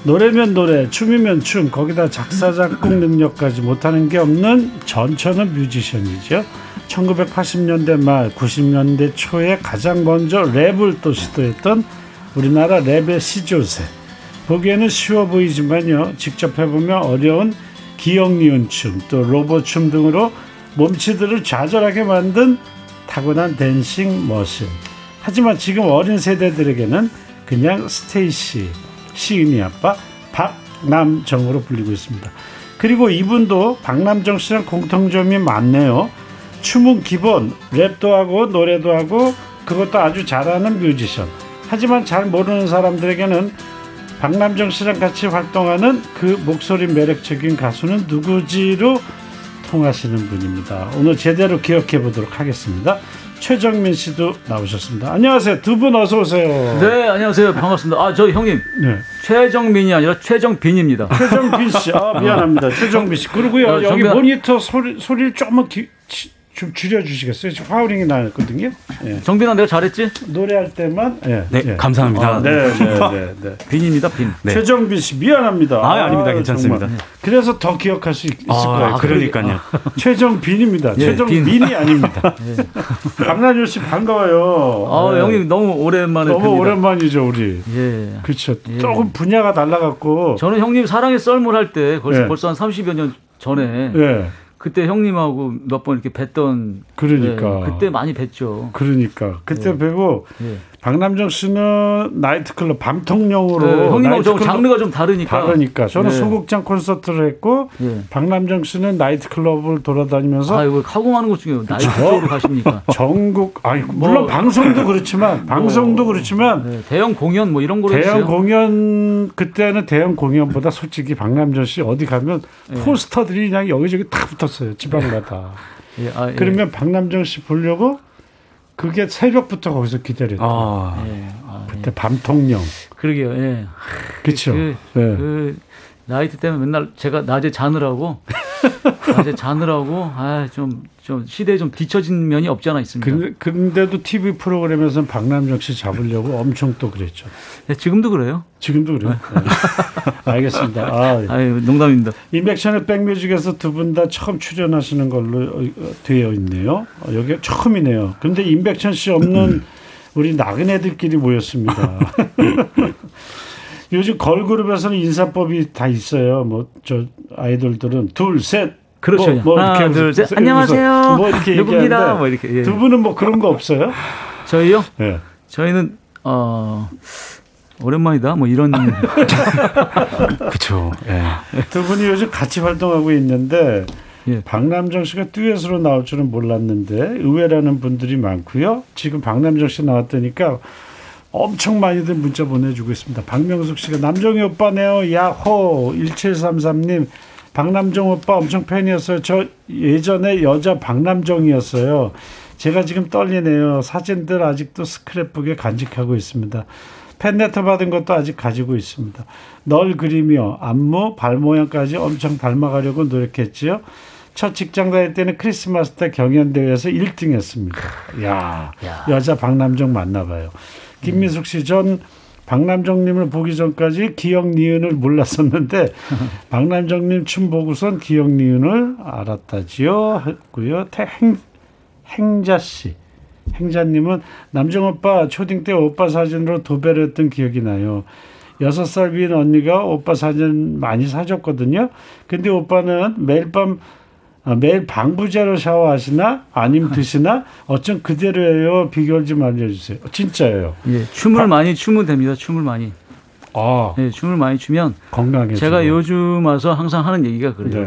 노래면 노래, 춤이면 춤, 거기다 작사, 작곡 능력까지 못하는 게 없는 전천후 뮤지션이죠. 1980년대 말, 90년대 초에 가장 먼저 랩을 또 시도했던 우리나라 랩의 시조세. 보기에는 쉬워 보이지만요, 직접 해보면 어려운 기억 니은 춤, 또 로봇 춤 등으로 몸치들을 좌절하게 만든 타고난 dancing machine. 하지만 지금 어린 세대들에게는 그냥 스테이시, 시은이 아빠 박남정으로 불리고 있습니다. 그리고 이분도 박남정 씨랑 공통점이 많네요. 춤은 기본, 랩도 하고 노래도 하고 그것도 아주 잘하는 뮤지션. 하지만 잘 모르는 사람들에게는 박남정 씨랑 같이 활동하는 그 목소리 매력적인 가수는 누구지로 통하시는 분입니다. 오늘 제대로 기억해 보도록 하겠습니다. 최정민 씨도 나오셨습니다. 안녕하세요. 두 분 어서 오세요. 네, 안녕하세요. 반갑습니다. 아, 저 형님. 네. 최정민이 아니라 최정빈입니다. 최정빈 씨, 아 미안합니다. 최정빈 씨. 그리고요 어, 여기 정빈아. 모니터 소리 소리를 기- 치- 좀 줄여주시겠어요? 지금 화우링이 나거든요. 예. 정빈아, 내가 잘했지? 노래할 때만. 예. 네, 예. 감사합니다. 아, 네, 네, 네, 네. 빈입니다, 빈. 네. 최정빈 씨 미안합니다. 아, 아닙니다. 괜찮습니다. 정말. 그래서 더 기억할 수 있, 을 아, 거예요. 그러니까요. 최정빈입니다. 예, 최정민이 아닙니다. 박나주 씨 반가워요. 아, 네. 형님 너무 오랜만에 너무 뵙니다. 오랜만이죠 우리. 예. 그렇죠. 조금 분야가 달라갖고. 저는 형님 사랑의 썰물 할때 벌써, 예. 벌써 한 30여 년 전에 예. 그때 형님하고 몇 번 이렇게 뵀던 그러니까. 예, 그때 많이 뵀죠. 그러니까 그때 뵈고 예. 박남정 씨는 나이트클럽 밤통령으로 네, 형님하고 좀 장르가 좀 다르니까. 다르니까 저는 네. 소극장 콘서트를 했고 예. 박남정 씨는 나이트클럽을 돌아다니면서 아, 이거 카고하는 것 중에 나이트 쪽으로 가십니까? 전국 아니 물론 뭐- 방송도 그렇지만 방송도 그렇지만 네, 대형 공연 뭐 이런 거로 대형 해주세요. 공연 그때는 대형 공연보다 솔직히 박남정 씨 어디 가면 예. 포스터들이 그냥 여기저기 다 붙었어요 지방마다 예, 아, 예. 그러면 박남정 씨 보려고 그게 새벽부터 거기서 기다렸대 요 아, 예, 아, 예. 그때 밤통령 그러게요. 예. 그렇죠 그, 네. 그 나이트 때문에 맨날 제가 낮에 자느라고 낮에 자느라고 아좀 좀 시대에 좀 뒤처진 면이 없지 않아 있습니다. 근- 근데도 TV 프로그램에서는 박남정 씨 잡으려고 엄청 또 그랬죠 네, 지금도 그래요. 지금도 그래요 네. 알겠습니다 아, 아유 농담입니다. 인백션의 백뮤직에서 두 분 다 처음 출연하시는 걸로 어, 어, 되어 있네요. 어, 여기 처음이네요. 근데 인백천 씨 없는 우리 나그네들끼리 모였습니다. 요즘 걸그룹에서는 인사법이 다 있어요. 뭐 저 아이돌들은 둘, 셋. 그렇죠. 뭐, 뭐 하나, 이렇게 둘, 셋. 안녕하세요. 뭐 이렇게 누굽니다. 뭐 이렇게, 예. 두 분은 뭐 그런 거 없어요? 저희요? 예. 저희는 어 오랜만이다. 뭐 이런 그쵸. 예. 두 분이 요즘 같이 활동하고 있는데 예. 박남정 씨가 듀엣으로 나올 줄은 몰랐는데 의외라는 분들이 많고요. 지금 박남정 씨 나왔다니까 엄청 많이들 문자 보내주고 있습니다. 박명숙 씨가 남정희 오빠네요. 야호 1733님 박남정 오빠 엄청 팬이었어요. 저 예전에 여자 박남정이었어요. 제가 지금 떨리네요. 사진들 아직도 스크랩북에 간직하고 있습니다. 팬레터 받은 것도 아직 가지고 있습니다. 널 그리며 안무, 발 모양까지 엄청 닮아가려고 노력했지요. 첫 직장 다닐 때는 크리스마스 때 경연대회에서 1등 했습니다. 야, 여자 박남정 맞나 봐요. 김민숙 씨, 전 박남정님을 보기 전까지 기억 니은을 몰랐었는데 박남정님 춤 보고선 기억 니은을 알았다지요. 했고요. 행, 행자 씨. 행자님은 남정 오빠 초딩 때 오빠 사진으로 도배를 했던 기억이 나요. 여섯 살 위인 언니가 오빠 사진 많이 사줬거든요. 근데 오빠는 매일 밤 아, 매일 방부제로 샤워하시나 아니면 드시나 어쩜 그대로예요. 비결 좀 알려주세요. 진짜예요. 예, 춤을 많이 추면 됩니다. 춤을 많이. 아 예, 춤을 많이 추면 건강해. 제가 요즘 와서 항상 하는 얘기가 그래요.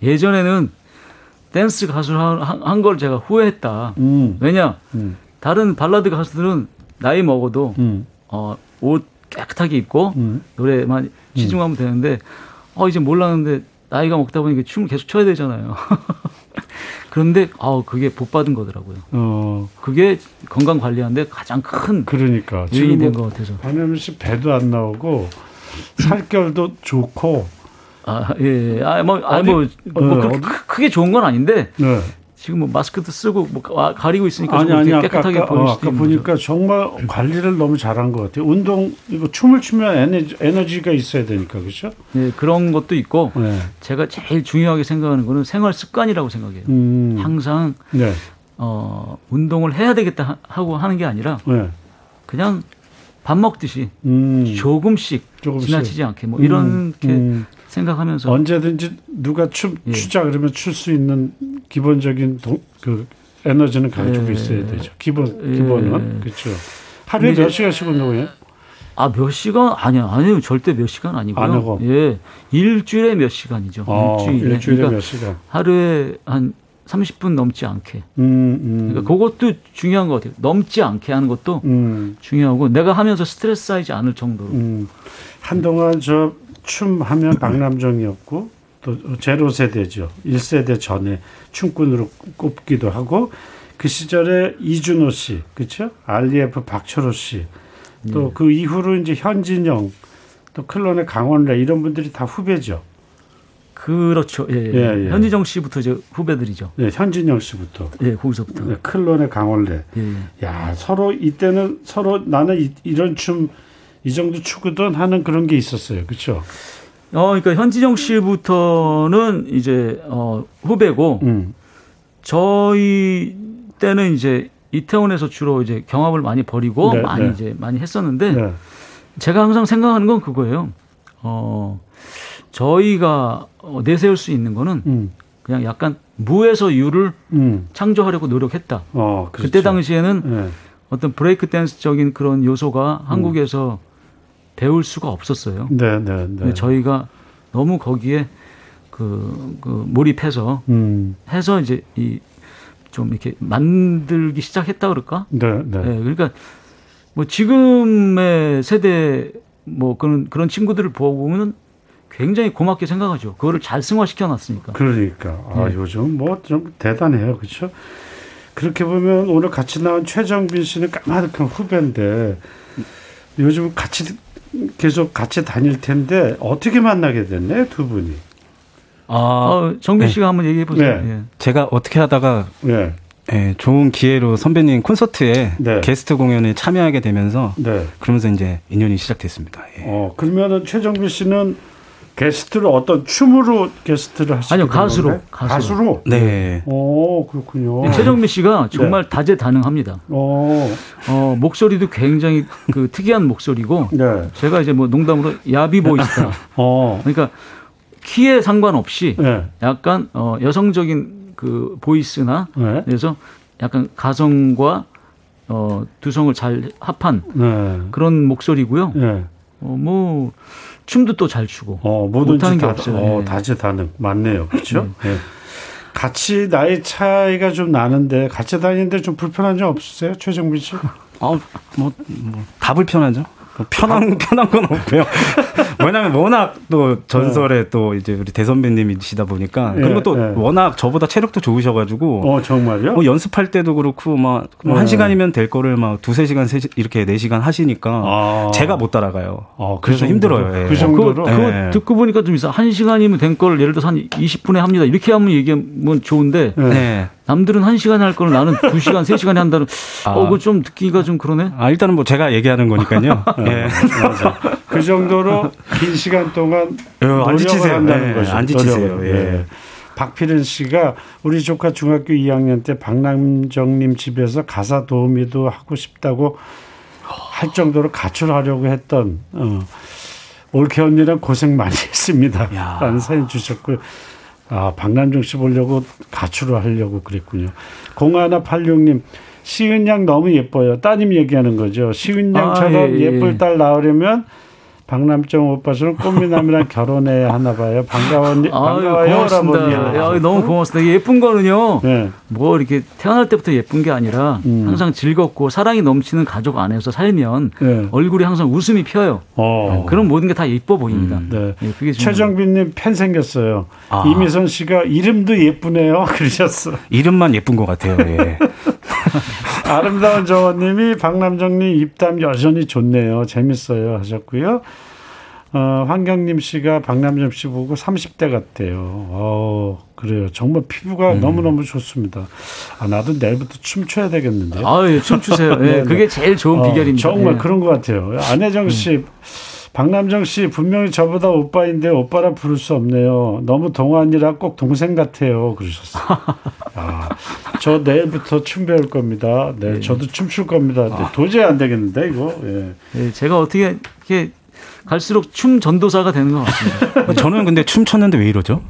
네. 예전에는 댄스 가수를 한걸 제가 후회했다. 음, 왜냐? 음. 다른 발라드 가수들은 나이 먹어도 음, 어, 옷 깨끗하게 입고 음. 노래만 치중하면 되는데 어 이제 몰랐는데 나이가 먹다 보니까 춤을 계속 춰야 되잖아요. 그런데 아 그게 복 받은 거더라고요. 어 그게 건강 관리하는데 가장 큰 그러니까 요인이 지금 된뭐것 같아서. 박명수 씨 배도 안 나오고 살결도 좋고 아 예, 아뭐 아니 어디- 뭐, 뭐 어, 그렇게 어디- 크- 크게 좋은 건 아닌데 네. 지금 뭐 마스크도 쓰고 뭐 가- 가리고 있으니까 아니 좀 아니 아까 깨끗하게 아까, 보일 어, 수도 아까 있는 보니까 거죠. 정말 관리를 너무 잘한 것 같아요. 운동 이거 춤을 추면 에너지, 에너지가 있어야 되니까 그렇죠? 예, 그런 것도 있고 네. 제가 제일 중요하게 생각하는 거는 생활 습관이라고 생각해요. 음. 항상 네. 어, 운동을 해야 되겠다 하- 하고 하는 게 아니라 네. 그냥 밥 먹듯이 음. 조금씩, 조금씩. 지나치지 않게 뭐 이렇게 음. 생각하면서 언제든지 누가 춤 예. 추자 그러면 출 수 있는 기본적인 동, 그 에너지는 가지고 예. 있어야 되죠. 기본 예. 기본은 그렇죠. 하루에 몇 시간씩 운동해요? 아 몇 시간 아니요 아니요 절대 몇 시간 아니고요. 안 하고. 예 일주일에 몇 시간이죠. 아, 일주일에, 일주일에 그러니까 몇 시간? 하루에 한 30분 넘지 않게. 음, 음. 그러니까 그것도 중요한 것 같아요. 넘지 않게 하는 것도 음, 중요하고 내가 하면서 스트레스 쌓이지 않을 정도로. 음. 한동안 저 춤 하면 박남정이었고 또 제로 세대죠. 1세대 전에 춤꾼으로 꼽기도 하고 그 시절에 이준호 씨, 그렇죠? RF 박철호 씨, 또그 이후로 이제 현진영, 또 클론의 강원래 이런 분들이 다 후배죠. 그렇죠. 예, 예. 예, 예. 현지정 씨부터 이제 후배들이죠. 네, 현진영 씨부터. 예, 거기서부터. 네, 클론의 강원래. 예, 예. 야, 서로 이때는 서로 나는 이, 이런 춤, 이 정도 추거든 하는 그런 게 있었어요. 그렇죠? 어, 그러니까 현지정 씨부터는 이제 어, 후배고 음. 저희 때는 이제 이태원에서 주로 이제 경합을 많이 벌이고 네, 많이 네. 이제 많이 했었는데 네. 제가 항상 생각하는 건 그거예요. 어, 저희가 어, 내세울 수 있는 거는 음. 그냥 약간 무에서 유를 음. 창조하려고 노력했다. 어, 그렇죠. 그때 당시에는 네. 어떤 브레이크 댄스적인 그런 요소가 한국에서 배울 수가 없었어요. 네, 네, 네. 저희가 너무 거기에 그, 그 몰입해서 음. 해서 이제 이 좀 이렇게 만들기 시작했다 그럴까? 네, 네. 예, 그러니까 뭐 지금의 세대 뭐 그런 그런 친구들을 보면은 굉장히 고맙게 생각하죠. 그거를 잘 승화시켜 놨으니까. 그러니까 아, 네. 요즘 뭐 좀 대단해요, 그렇죠? 그렇게 보면 오늘 같이 나온 최정빈 씨는 까마득한 후배인데 요즘 같이 계속 같이 다닐 텐데 어떻게 만나게 됐네 두 분이? 아, 어, 정빈 네. 씨가 한번 얘기해 보세요. 네. 예. 제가 어떻게 하다가 네, 예, 좋은 기회로 선배님 콘서트에 네. 게스트 공연에 참여하게 되면서 네. 그러면서 이제 인연이 시작됐습니다. 예. 어 그러면은 최정빈 씨는 게스트를 어떤 춤으로 게스트를 하시게 아니요, 된 가수로, 건가요? 가수로. 가수로. 네. 오 그렇군요. 최정민 씨가 정말 다재다능합니다. 어, 어, 목소리도 굉장히 그 특이한 목소리고 네. 제가 이제 뭐 농담으로 야비 보이스다. 어, 그러니까 키에 상관없이 네. 약간 어, 여성적인 그 보이스나 네. 그래서 약간 가성과 어, 두성을 잘 합한 네. 그런 목소리고요. 네. 어, 뭐 춤도 또 잘 추고. 어, 뭐든지 다, 없어요. 어, 예. 다재다능. 맞네요. 그렇죠? 예. 같이 나이 차이가 좀 나는데 같이 다니는데 좀 불편한 점 없으세요? 최정빈 씨? 아, 뭐, 뭐, 다 불편하죠. 뭐 편한, 편한 건 없고요. 왜냐면 워낙 또 전설의 또 이제 우리 대선배님이시다 보니까. 예, 그리고 또 예. 워낙 저보다 체력도 좋으셔가지고. 어, 정말요? 뭐 연습할 때도 그렇고 막한 네. 시간이면 될 거를 막 두세 시간 세 시- 이렇게 네 시간 하시니까 아. 제가 못 따라가요. 어, 그래서 정도로, 힘들어요. 예. 그 정도로? 그거, 그거 네. 듣고 보니까 좀 이상. 한 시간이면 된걸 예를 들어서 한 20분에 합니다. 이렇게 하면 얘기하면 좋은데 네. 네. 남들은 한 시간에 할 거를 나는 두 시간, 세 시간에 한다는. 아. 어, 그거 좀 듣기가 좀 그러네. 아 일단은 뭐 제가 얘기하는 거니까요. 예. 맞아. 그 정도로 긴 시간 동안 어, 안 노력을 지치세요. 한다는 예, 거죠. 안 지치세요. 노력을. 예. 박필은 씨가 우리 조카 중학교 2학년 때 박남정님 집에서 가사 도우미도 하고 싶다고 할 정도로 가출하려고 했던 어, 올케 언니랑 고생 많이 했습니다. 야. 라는 사연 주셨고요. 아, 박남정 씨 보려고 가출을 하려고 그랬군요. 0186님, 시은 양 너무 예뻐요. 따님 얘기하는 거죠. 시은 양처럼 아, 예, 예. 예쁠 딸 낳으려면 박남정 오빠처럼 꽃미남이랑 결혼해야 하나 봐요. 반가워, 아유, 반가워요, 고맙습니다. 여러분이. 야, 너무 고맙습니다. 예쁜 거는요. 네. 뭐 이렇게 태어날 때부터 예쁜 게 아니라 음. 항상 즐겁고 사랑이 넘치는 가족 안에서 살면 네. 얼굴이 항상 웃음이 펴요. 어. 그런 모든 게 다 예뻐 보입니다. 네. 예, 그게. 최정빈님 팬 생겼어요. 아. 이미선 씨가 이름도 예쁘네요. 그러셨어. 이름만 예쁜 것 같아요. 예. 아름다운 정원님이 박남정님 입담 여전히 좋네요. 재밌어요. 하셨고요. 어, 황경림 씨가 박남정 씨 보고 30대 같대요. 어, 그래요. 정말 피부가 음. 너무너무 좋습니다. 아, 나도 내일부터 춤춰야 되겠는데. 아, 예, 춤추세요. 예, 네, 네. 그게 제일 좋은 어, 비결입니다. 정말 예. 그런 것 같아요. 안혜정 씨, 박남정 씨 분명히 저보다 오빠인데 오빠라 부를 수 없네요. 너무 동안이라 꼭 동생 같아요. 그러셨어요. 아, 저 내일부터 춤 배울 겁니다. 네, 저도 춤출 겁니다. 네, 도저히 안 되겠는데 이거. 예. 예, 제가 어떻게 이렇게 갈수록 춤 전도사가 되는 것 같습니다. 저는 근데 춤 췄는데 왜 이러죠?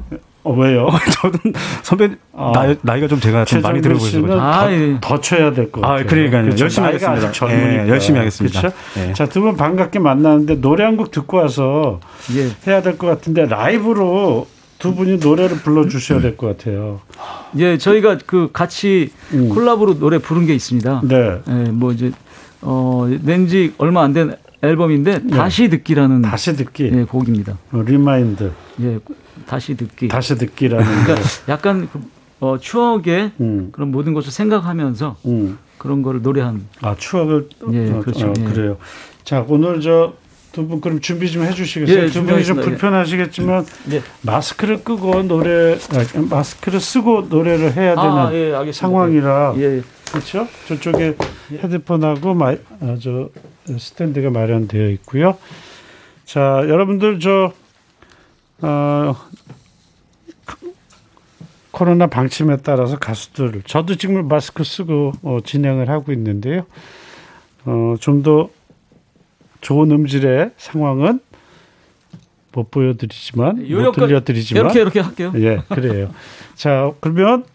어, 왜요? 저는 선배 아. 나이, 나이가 좀 제가 좀 많이 들어 씨는 보여서 아, 더, 예. 더 쳐야 될것 아, 같아요. 그러니까요. 그렇죠. 열심히 나이가 하겠습니다. 아직 젊으니까. 예, 열심히 하겠습니다. 그렇죠? 예. 자, 두 분 반갑게 만나는데 노래 한 곡 듣고 와서 예. 해야 될 것 같은데 라이브로 두 분이 노래를 불러주셔야 될 것 같아요. 예, 저희가 그 같이 음. 콜라보로 노래 부른 게 있습니다. 네. 예, 뭐 이제 어, 낸지 얼마 안 된 앨범인데 다시 듣기라는 네. 다시 듣기. 예, 곡입니다. 어, remind. 예, 다시 듣기. 다시 듣기라는 그러니까 거. 약간 그, 어, 추억의 음, 그런 모든 것을 생각하면서 음. 그런 거를 노래한. 아 추억을 예, 어, 그렇죠. 어, 예. 그래요. 자 오늘 저 두분 그럼 준비 좀 해주시겠어요? 예, 두 분이 좀 준비하겠습니다. 예. 불편하시겠지만 예. 마스크를 끄고 노래 아, 마스크를 쓰고 노래를 해야 되는 아, 예, 알겠습니다. 상황이라 예, 예. 그렇죠? 저쪽에 헤드폰하고 마, 아, 저 스탠드가 마련되어 있고요. 자 여러분들 저 어, 코로나 방침에 따라서 가수들 저도 지금 마스크 쓰고 어, 진행을 하고 있는데요. 어, 좀더 좋은 음질의 상황은 못 보여드리지만 못 요렇게- 들려드리지만 이렇게 이렇게 할게요. 예 그래요. 자 그러면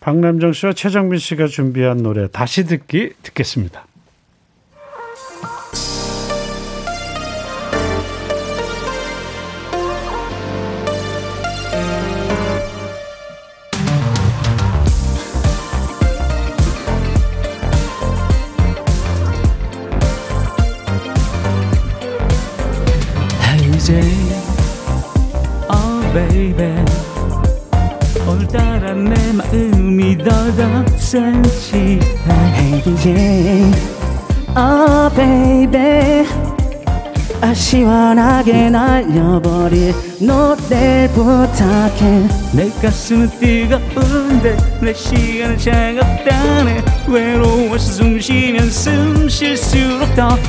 박남정 씨와 최정민 씨가 준비한 노래 다시 듣기 듣겠습니다. 시원하게 날려버릴 노래를 부탁해. 내 가슴은 뜨거운데 내 시간은 차갑다네. 외로워서 숨 쉬면 숨 쉴수록 더 oh,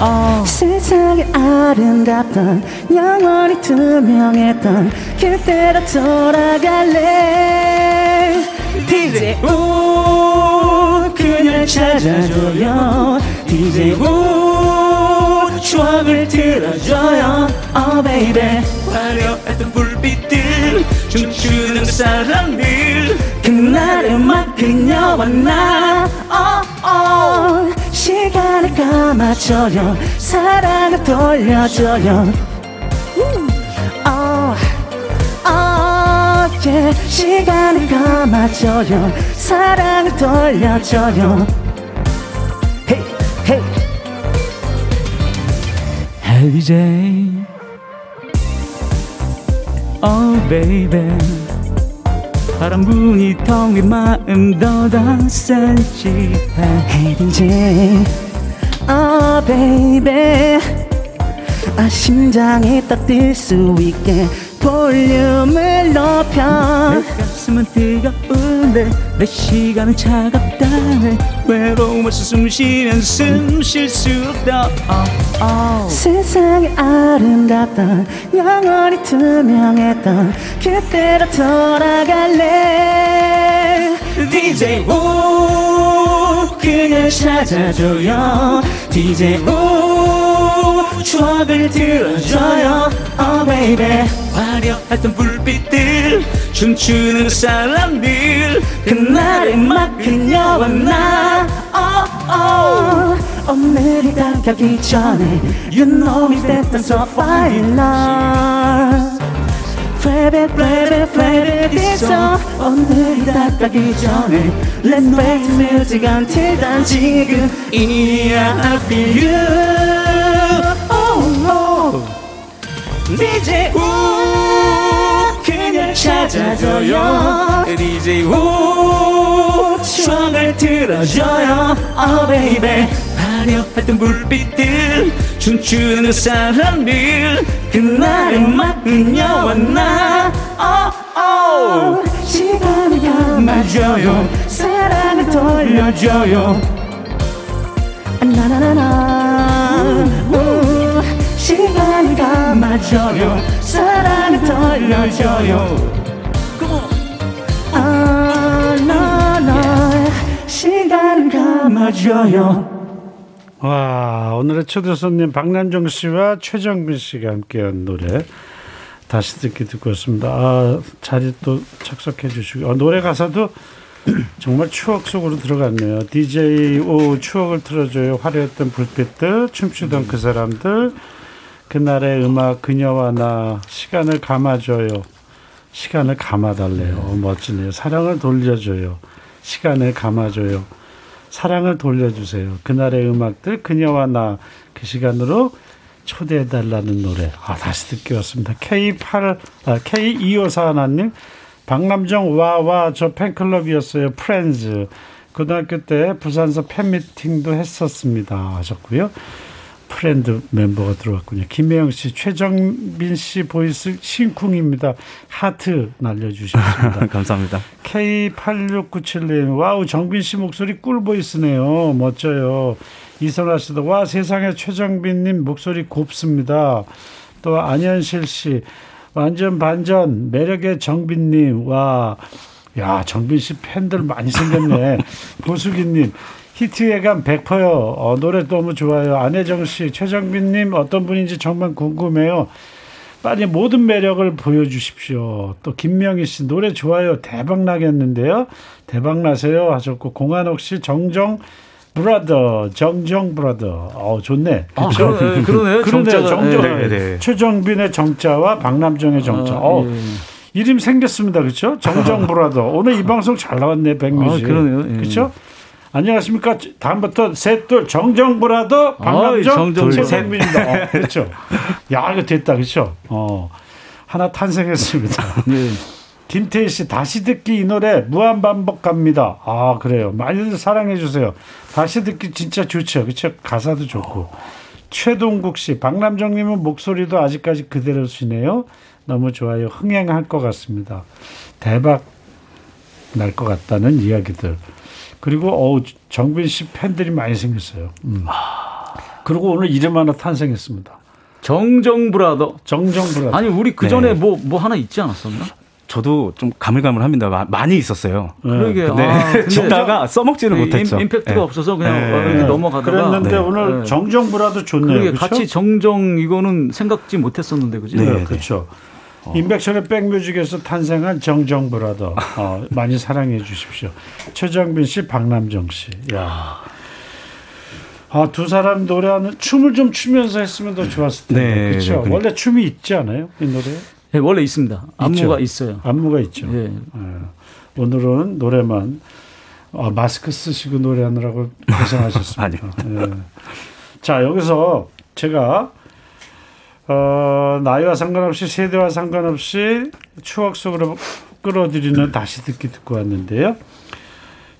oh. 세상에 아름답던 영원히 투명했던 그때로 돌아갈래. DJ 우 그녀를 찾아줘요. DJ 우 추억을 들어줘요. Oh baby. 화려했던 불빛들 춤추는 사람들. 그날의 막 그녀와 나. Oh, oh. 시간을 감아줘요. 사랑을 돌려줘요. Oh, oh, yeah. 시간을 감아줘요. 사랑을 돌려줘요 LJ Oh baby. 바람 부니 텅빈 마음 더 Hey DJ Oh baby. 아 심장이 떠들 수 있게 볼륨을 높여. 내 가슴은 뜨거운데 내 시간은 차갑다네. 외로워서 숨 쉬면 숨 쉴수록 더 oh, oh. 세상에 아름답던 영원히 투명했던 그때로 돌아갈래. DJ 우 그녀를 찾아줘요. DJ 우 추억을 들어줘요 Oh baby 화려했던 불빛들 춤추는 사람들 그날의 막 그녀와 나 oh, oh. 오늘이 다가기 전에 You know me I'm so fine love Baby, baby, baby, this song 오늘이 다가기 전에 Let's play music until 난 지금 Yeah I feel you DJ 우 그녀를 찾아줘요. DJ 우 추억을 들어줘요. Oh baby. 화려했던 불빛들 춤추는 사람들 그날의 막 그녀와 나. Oh, oh. 시간을 감아줘요. 사랑을 돌려줘요. 나나나나. 우, 시간을 감아줘요. 사랑을 돌려줘요. 아, 나 나. 시간을 감아줘요. 와 오늘의 초대 손님 박남정 씨와 최정민 씨가 함께한 노래 다시 듣기 듣고 왔습니다. 아, 자리 또 착석해 주시고. 아, 노래 가사도 정말 추억 속으로 들어갔네요. DJ 오 추억을 틀어줘요. 화려했던 불빛들 춤추던 그 사람들 그날의 음악 그녀와 나 시간을 감아줘요. 시간을 감아달래요. 어, 멋지네요. 사랑을 돌려줘요. 시간을 감아줘요. 사랑을 돌려주세요. 그날의 음악들 그녀와 나 그 시간으로 초대해달라는 노래. 아, 다시 듣기 왔습니다. K8, 아, K254 하나님, 박남정 와와 저 팬클럽이었어요. 프렌즈. 고등학교 때 부산서 팬미팅도 했었습니다. 하셨고요. 프렌드 멤버가 들어왔군요. 김혜영 씨, 최정빈 씨 voice 심쿵입니다. 하트 날려주셨습니다. 감사합니다. K8697님, 와우, 정빈 씨 목소리 꿀 voice네요. 멋져요. 이선아 씨도, 와, 세상에 최정빈님 목소리 곱습니다. 또 안현실 씨, 완전 반전, 매력의 정빈님, 와, 야, 정빈 씨 팬들 많이 생겼네. 보수기님, 히트 예감 100%요. 어, 노래 너무 좋아요. 안혜정 씨, 최정빈님 어떤 분인지 정말 궁금해요. 빨리 모든 매력을 보여주십시오. 또 김명희 씨 노래 좋아요. 대박 나겠는데요. 대박 나세요 하셨고 공한옥 씨 정정 brother 정정 brother. 어 좋네. 아, 그렇죠? 그러네, 그러네요. 그러네. 정자가. 정정. 네, 네. 최정빈의 정자와 박남정의 정자. 아, 어, 예. 이름 생겼습니다. 그렇죠? 정정 브라더. 오늘 이 방송 잘 나왔네. 백뮤직. 아, 그러네요. 예. 그렇죠? 안녕하십니까. 다음부터 셋둘 정정 브라더 박남정 정정 최정빈입니다. 어, 그렇죠. 야 이거 됐다. 그렇죠? 어 하나 탄생했습니다. 네. 김태희 씨 다시 듣기 이 노래 무한 반복합니다. 아 그래요. 많이들 사랑해 주세요. 다시 듣기 진짜 좋죠. 그렇죠. 가사도 좋고. 최동국 씨, 박남정님은 목소리도 아직까지 그대로시네요. 너무 좋아요. 흥행할 것 같습니다. 대박 날 것 같다는 이야기들. 그리고 어우 정빈 씨 팬들이 많이 생겼어요. 음. 그리고 오늘 이름 하나 탄생했습니다. 정정 브라더. 정정브라. 아니 우리 그 전에 네. 뭐뭐 하나 있지 않았었나? 저도 좀 가물가물합니다. 마- 많이 있었어요. 그러게. 근데 아, 듣다가 써먹지는 임- 못했죠. 임 팩트가 네. 없어서 그냥 네. 어, 이렇게 넘어가다가. 그랬는데 네. 오늘 네. 정정브라도 좋네요. 그러게 그렇죠? 같이 정정 이거는 생각지 못했었는데 그지? 네, 네, 네. 그렇죠. 인백션의 백뮤직에서 탄생한 정정브라더 어, 많이 사랑해 주십시오. 최정빈 씨, 박남정 씨. 야. 아, 두 사람 노래하는 춤을 좀 추면서 했으면 더 좋았을 텐데. 네, 그렇죠. 네, 그러니까. 원래 춤이 있지 않아요? 이 노래? 네, 원래 있습니다. 안무가 있어요. 안무가 있죠. 예. 예. 오늘은 노래만 아, 마스크 쓰시고 노래하느라고 고생하셨습니다. 예. 자 여기서 제가 어, 나이와 상관없이 세대와 상관없이 추억 속으로 끌어들이는 다시 듣기 듣고 왔는데요.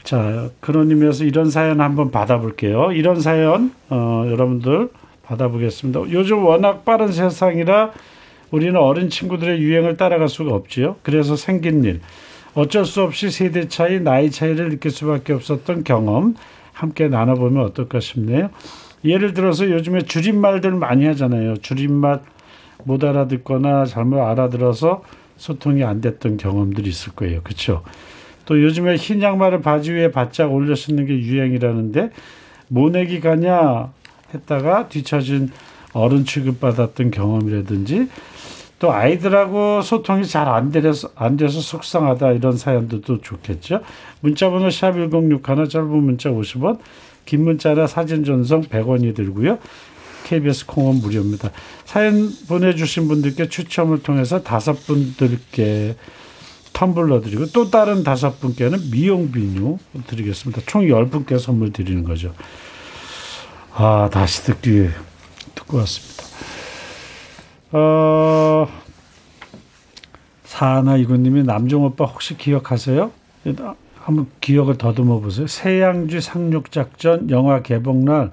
자 그런 의미에서 이런 사연 한번 받아볼게요. 이런 사연 어, 여러분들 받아보겠습니다. 요즘 워낙 빠른 세상이라 우리는 어린 친구들의 유행을 따라갈 수가 없지요. 그래서 생긴 일. 어쩔 수 없이 세대 차이, 나이 차이를 느낄 수밖에 없었던 경험 함께 나눠보면 어떨까 싶네요. 예를 들어서 요즘에 줄임말들 많이 하잖아요. 줄임말 못 알아듣거나 잘못 알아들어서 소통이 안 됐던 경험들이 있을 거예요. 그렇죠? 또 요즘에 흰 양말을 바지 위에 바짝 올려 신는 게 유행이라는데 모내기 가냐 했다가 뒤처진 어른 취급받았던 경험이라든지 또 아이들하고 소통이 잘 안 돼서 안 돼서 속상하다 이런 사연들도 좋겠죠. 문자번호 샵 #1061 짧은 문자 50원, 긴 문자나 사진 전송 100원이 들고요. KBS 콩은 무료입니다. 사연 보내주신 분들께 추첨을 통해서 다섯 분들께 텀블러 드리고 또 다른 다섯 분께는 미용 비누 드리겠습니다. 총 열 분께 선물 드리는 거죠. 아 다시 듣기 듣고 왔습니다. 어, 사하나 이구님이 남종 오빠 혹시 기억하세요? 한번 기억을 더듬어 보세요. 세양쥐 상륙 작전 영화 개봉 날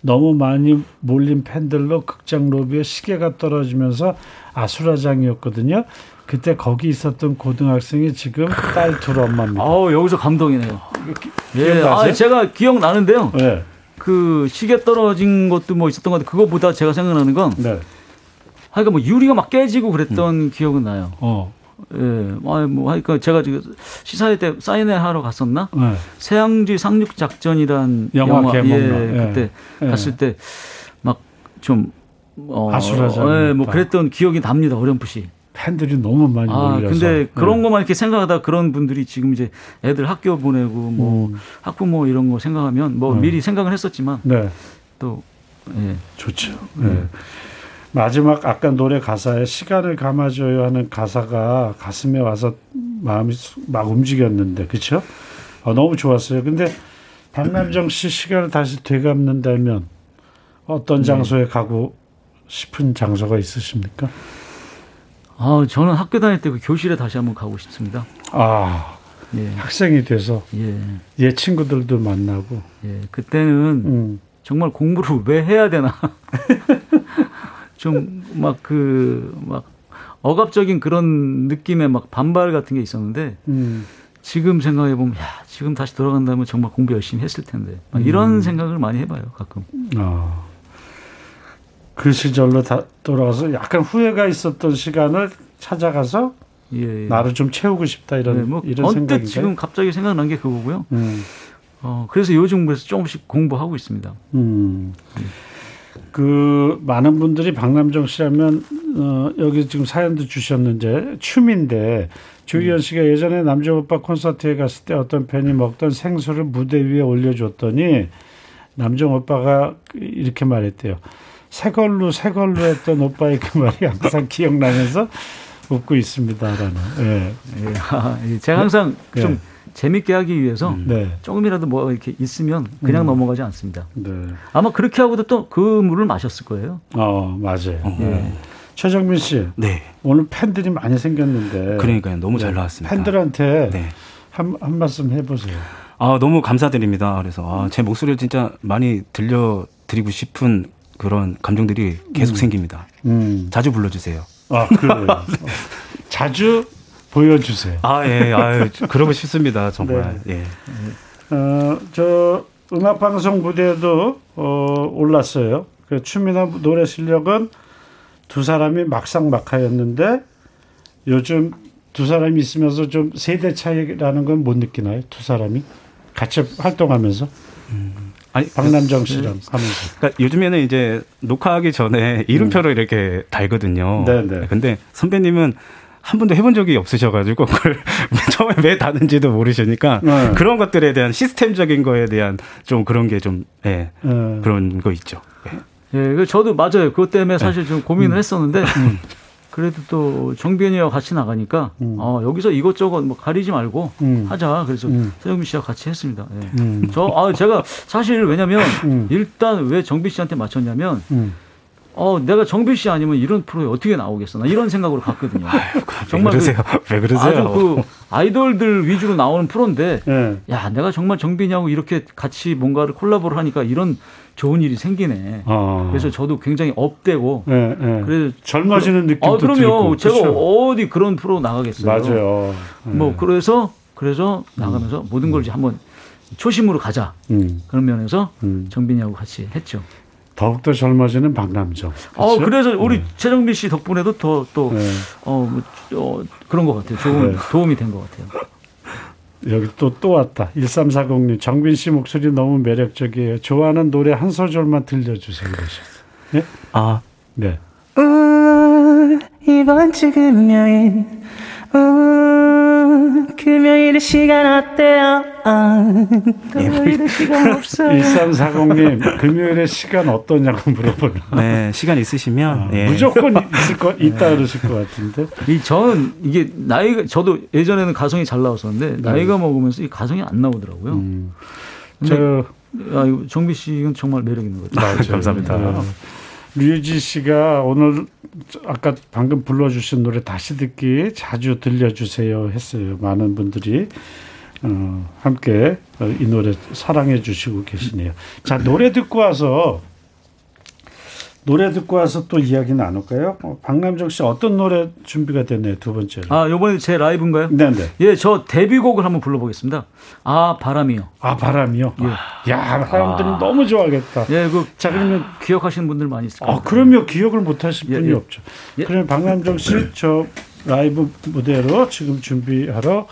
너무 많이 몰린 팬들로 극장 로비에 시계가 떨어지면서 아수라장이었거든요. 그때 거기 있었던 고등학생이 지금 딸 둘 엄마입니다. 아우 여기서 감동이네요. 예, 기억나세요? 아, 제가 기억 나는데요. 네, 그 시계 떨어진 것도 뭐 있었던 것 같은데 그거보다 제가 생각나는 건 네, 하여간 뭐 유리가 막 깨지고 그랬던 기억은 나요. 어, 예, 아, 뭐 하니까 제가 지금 시사회 때 사인회 하러 갔었나? 네. 세양쥐 상륙 작전이란 영화 영화. 예, 예. 그때 예. 갔을 때 막 좀 어, 아수라장이었다. 예, 뭐 그랬던 기억이 납니다. 어렴풋이. 팬들이 너무 많이 아, 몰려서. 근데 그런 네. 것만 이렇게 생각하다 그런 분들이 지금 이제 애들 학교 보내고 뭐 음. 학부모 이런 거 생각하면 뭐 음. 미리 생각을 했었지만 네. 또 예. 좋죠. 네. 마지막 아까 노래 가사에 시간을 감아줘요 하는 가사가 가슴에 와서 마음이 쑥- 막 움직였는데 그렇죠? 어, 너무 좋았어요. 근데 박남정 씨 시간을 다시 되갚는다면 어떤 장소에 가고 싶은 장소가 있으십니까? 아, 저는 학교 다닐 때 그 교실에 다시 한번 가고 싶습니다. 아, 예. 학생이 돼서 예. 옛 친구들도 만나고. 예. 그때는 음. 정말 공부를 왜 해야 되나. 좀 막 그 막 억압적인 그런 느낌의 막 반발 같은 게 있었는데 음. 지금 생각해 보면 야 지금 다시 돌아간다면 정말 공부 열심히 했을 텐데 막 이런 음. 생각을 많이 해봐요 가끔. 아. 그 시절로 다 돌아가서 약간 후회가 있었던 시간을 찾아가서 예. 예. 나를 좀 채우고 싶다 이런 네, 뭐 이런 생각인가요? 지금 갑자기 생각난 게 그거고요. 음. 어 그래서 요즘 그래서 조금씩 공부하고 있습니다. 음. 그 많은 분들이 박남정 씨라면 어, 여기 지금 사연도 주셨는데 춤인데 주희연 씨가 예전에 남정 오빠 콘서트에 갔을 때 어떤 팬이 먹던 생수를 무대 위에 올려줬더니 남정 오빠가 이렇게 말했대요. 새 걸로 새 걸로 했던 오빠의 그 말이 항상 기억나면서 웃고 있습니다라는. 예. 예. 제가 항상 예. 좀 재밌게 하기 위해서 네. 조금이라도 뭐 이렇게 있으면 그냥 음. 넘어가지 않습니다. 네. 아마 그렇게 하고도 또 그 물을 마셨을 거예요. 어 맞아요. 예. 최정민 씨 네. 오늘 팬들이 많이 생겼는데. 그러니까요. 너무 잘 네. 나왔습니다. 팬들한테 네. 한, 한 말씀 해보세요. 아, 너무 감사드립니다. 그래서 아, 제 목소리를 진짜 많이 들려 드리고 싶은 그런 감정들이 계속 음. 생깁니다. 음. 자주 불러주세요. 아, 그래요. 자주 보여주세요. 아, 예, 아유, 그러고 싶습니다. 정말. 예. 어, 저 음악방송 무대에도 어, 올랐어요. 그 춤이나 노래 실력은 두 사람이 막상막하였는데 요즘 두 사람이 있으면서 좀 세대 차이라는 건 못 느끼나요? 두 사람이 같이 활동하면서 아니, 박남정 씨랑 하면서 그러니까 요즘에는 이제 녹화하기 전에 이름표를 이렇게 달거든요. 음. 네네. 근데 선배님은 한 번도 해본 적이 없으셔가지고 그걸 처음에 왜 다는지도 모르시니까 네. 그런 것들에 대한 시스템적인 거에 대한 좀 그런 게좀 예, 어, 그런 거 있죠. 예. 예, 그 저도 맞아요. 그것 때문에 사실 좀 고민을 음. 했었는데 그래도 또 정변이와 같이 나가니까 음. 어, 여기서 이것저것 뭐 가리지 말고 음. 하자. 그래서 음. 서영민 씨와 같이 했습니다. 예. 음. 저 아, 제가 사실 왜냐면 음. 일단 왜 정빈 씨한테 맞췄냐면 음. 어, 내가 정빈 씨 아니면 이런 프로에 어떻게 나오겠어? 나 이런 생각으로 갔거든요. 왜 그러세요? 왜 그러세요? 아주 그 아이돌들 위주로 나오는 프로인데 예. 야, 내가 정말 정빈이하고 이렇게 같이 뭔가를 콜라보를 하니까 이런 좋은 일이 생기네. 어. 그래서 저도 굉장히 업되고 예, 예. 그래서 젊어지는 느낌도 아, 그럼요. 들고. 제가 그렇죠? 어디 그런 프로 나가겠어요. 맞아요. 뭐 예. 그래서 그래서 나가면서 모든 걸 이제 한번 초심으로 가자. 음. 그런 면에서 음. 정빈이하고 같이 했죠. 더욱더 젊어지는 박남정. 어, 그렇죠? 그래서 우리 최정빈 씨 덕분에도 더 또 네. 어, 뭐, 어, 그런 것 같아요. 좋은 네. 도움이 된 것 같아요. 여기 또 또 왔다. 1340님 정빈 씨 목소리 너무 매력적이에요. 좋아하는 노래 한 소절만 들려주세요. 그러셨어요. 아, 네. 음, 이번 주 금요일 음, 금요일의 시간 어때요? 아, 금요일의 시간 없어요 1340님 금요일에 시간 어떠냐고 물어보는. 네, 시간 있으시면 예. 무조건 있을 거 있다 그러실 것 같은데. 이 저는 이게 나이가 저도 예전에는 가성이 잘 나왔었는데 나이가 먹으면서 이 가성이 안 나오더라고요. 네. 음. 저 아, 이거 정비 씨는 정말 매력 있는 것 같아요. 맞아요. 감사합니다. 네. 류지 씨가 오늘 아까 방금 불러주신 노래 다시 듣기 자주 들려주세요 했어요. 많은 분들이 어, 함께 어, 이 노래 사랑해 주시고 계시네요. 자 노래 듣고 와서 노래 듣고 와서 또 이야기 나눌까요? 어, 박남정 씨 어떤 노래 준비가 됐네요 두 번째로. 아, 요번에 제 라이브인가요? 네 네. 예, 저 데뷔곡을 한번 불러 보겠습니다. 아, 바람이요. 아 바람이요. 야 사람들이 너무 좋아하겠다. 예, 그 자 그러면 기억하시는 분들 많이 있을 거예요. 아, 그럼요. 기억을 못 하실 예, 분이 예. 없죠. 예. 그러면 박남정 씨, 저 라이브 무대로 지금 준비하러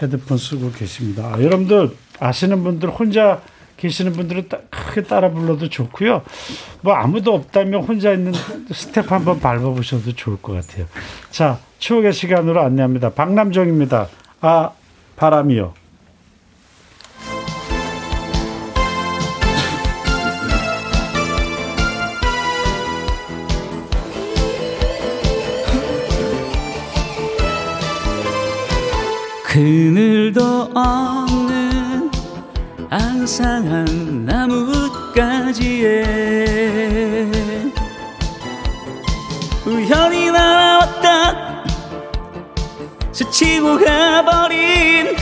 헤드폰 쓰고 계십니다. 아, 여러분들 아시는 분들 혼자 계시는 분들은 따, 크게 따라 불러도 좋고요. 뭐 아무도 없다면 혼자 있는 스텝 한번 밟아보셔도 좋을 것 같아요. 자, 추억의 시간으로 안내합니다. 박남정입니다. 아, 바람이요. 그늘도 없는 앙상한 나뭇가지에 우연히 날아왔다. 스치고 가버린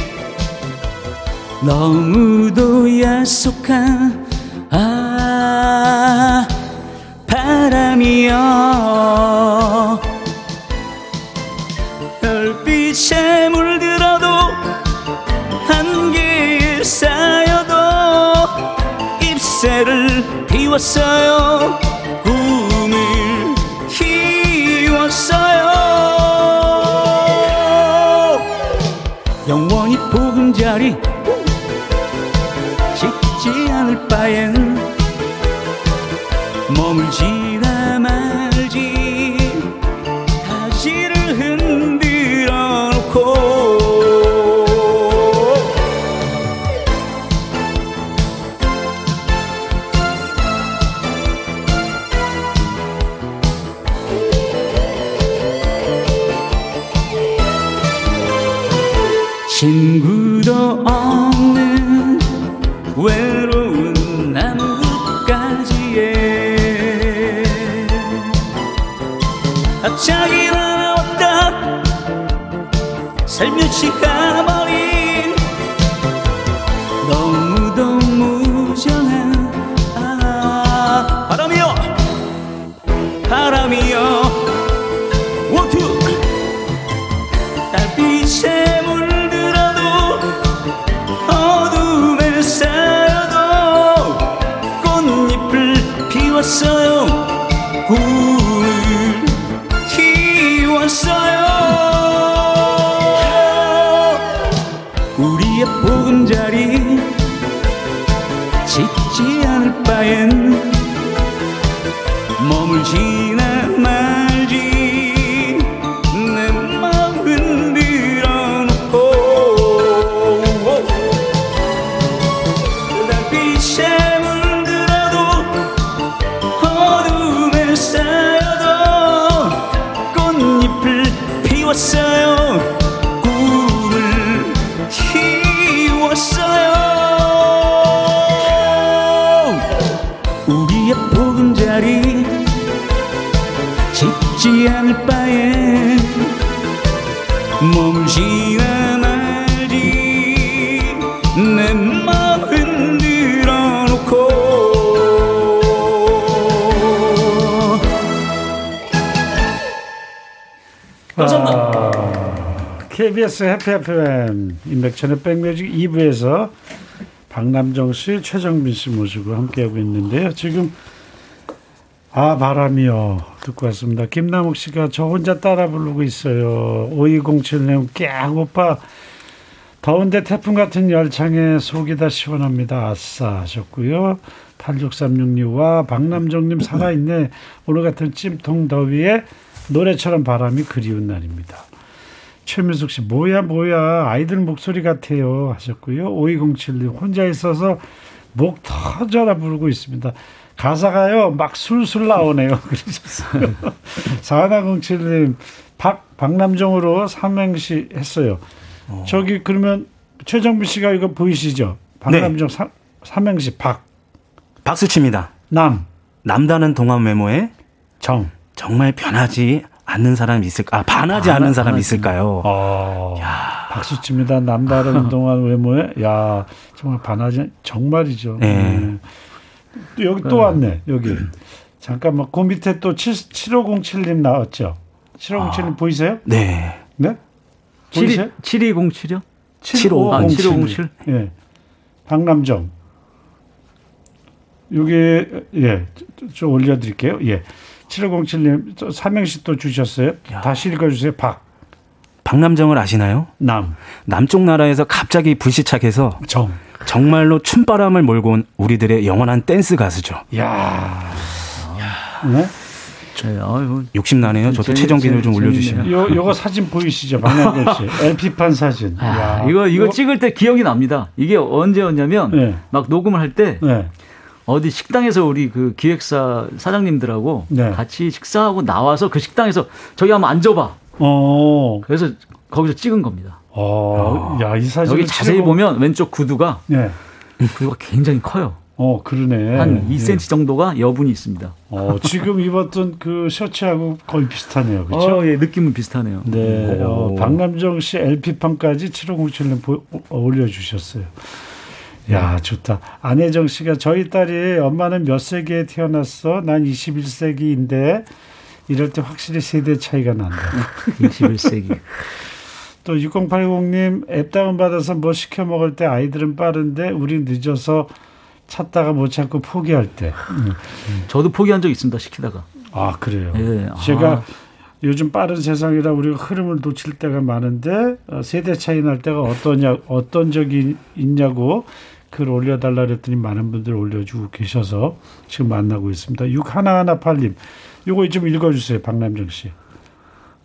너무도 야속한 아 바람이여 잎새를 비웠어요. 꿈을 키웠어요. 영원히 보금자리 짓지 않을 바엔 KBS 해피 FM 인백천의 백뮤직 2부에서 박남정 씨, 최정빈 씨 모시고 함께하고 있는데요. 지금 아 바람이요 듣고 왔습니다. 김남욱 씨가 저 혼자 따라 부르고 있어요. 5207님 깍 오빠 더운데 태풍 같은 열창에 속이 다 시원합니다. 아싸 하셨고요. 8636와 박남정님 살아있네. 오늘 같은 찜통 더위에 노래처럼 바람이 그리운 날입니다. 최민숙 씨 뭐야 뭐야 아이들 목소리 같아요 하셨고요. 5207님 혼자 있어서 목 터져라 부르고 있습니다. 가사가요 막 술술 나오네요. 그러셨어요. 4107님 박 박남정으로 삼행시 했어요. 저기 그러면 최정빈 씨가 이거 보이시죠? 박남정 삼 삼행시 박 박수 칩니다. 남, 남다른 동안 외모에 정. 정말 변하지 않는 사람이 있을까? 아, 반하지 반하- 않는 사람이. 있을까요? 어, 박수 칩니다. 남다른 동안 외모에 야 정말 반하지 정말이죠. 네. 네. 또 여기 또 왔네. 여기 잠깐만 그 밑에 또 7, 7507님 나왔죠. 7507님 보이세요? 네. 네? 보이세요? 7207이요? 7507. 아, 7507. 예. 박남정. 여기 예. 좀- 좀 올려 드릴게요. 예. 7507님 또 삼행시 또 주셨어요. 다시 읽어 주세요. 박, 박남정을 아시나요? 남, 남쪽 나라에서 갑자기 불시착해서 정. 정말로 춤바람을 몰고 온 우리들의 영원한 댄스 가수죠. 야. 네? 네, 아유, 60 나네요. 저도 최정빈을 좀 올려주시면. 요 요거 사진 보이시죠? 박남정 씨. LP판 사진. 아, 야. 이거 이거 찍을 때 기억이 납니다. 이게 언제였냐면 네. 막 녹음을 할때 네. 어디 식당에서 우리 그 기획사 사장님들하고 네. 같이 식사하고 나와서 그 식당에서 저기 한번 앉아봐. 어. 그래서 거기서 찍은 겁니다. 어. 야, 이 사진 여기 자세히 보면 왼쪽 구두가 네. 구두가 굉장히 커요. 어, 그러네. 한 예. 2cm 정도가 여분이 있습니다. 어, 지금 입었던 그 셔츠하고 거의 비슷하네요. 그렇죠? 어, 예, 느낌은 비슷하네요. 네. 어, 오. 박남정 씨 LP판까지 7507님 보, 어, 올려 주셨어요. 야, 좋다. 안혜정 씨가 저희 딸이 엄마는 몇 세기에 태어났어? 난 21세기인데 이럴 때 확실히 세대 차이가 난다. 21세기. 또 6080님 앱 다운 받아서 뭐 시켜 먹을 때 아이들은 빠른데 우린 늦어서 찾다가 못 찾고 포기할 때. 저도 포기한 적 있습니다. 시키다가. 아 그래요. 예. 제가 아. 요즘 빠른 세상이라 우리가 흐름을 놓칠 때가 많은데 어, 세대 차이 날 때가 어떠냐 어떤 적이 있냐고 글 올려달라 그랬더니 많은 분들 올려주고 계셔서 지금 만나고 있습니다. 6 하나하나 8님 요거 좀 읽어주세요 박남정 씨.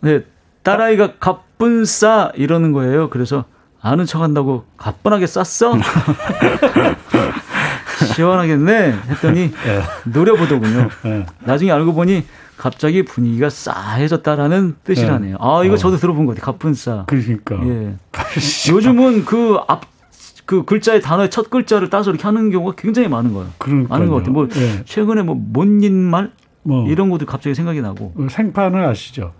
네, 딸아이가 가뿐 싸 이러는 거예요. 그래서 아는 척한다고 가뿐하게 쌌어? 시원하겠네 했더니 노려보더군요. 예. 나중에 알고 보니 갑자기 분위기가 싸해졌다라는 뜻이라네요. 아 이거 저도 들어본 것 같아요. 가뿐싸. 그러니까 예. 요즘은 그 앞 그 글자의 단어의 첫 글자를 따서 이렇게 하는 경우가 굉장히 많은 거예요. 그러니까요. 많은 것 같아요. 뭐 예. 최근에 뭐 못잇말 뭐 이런 것도 갑자기 생각이 나고 어, 생파는 아시죠?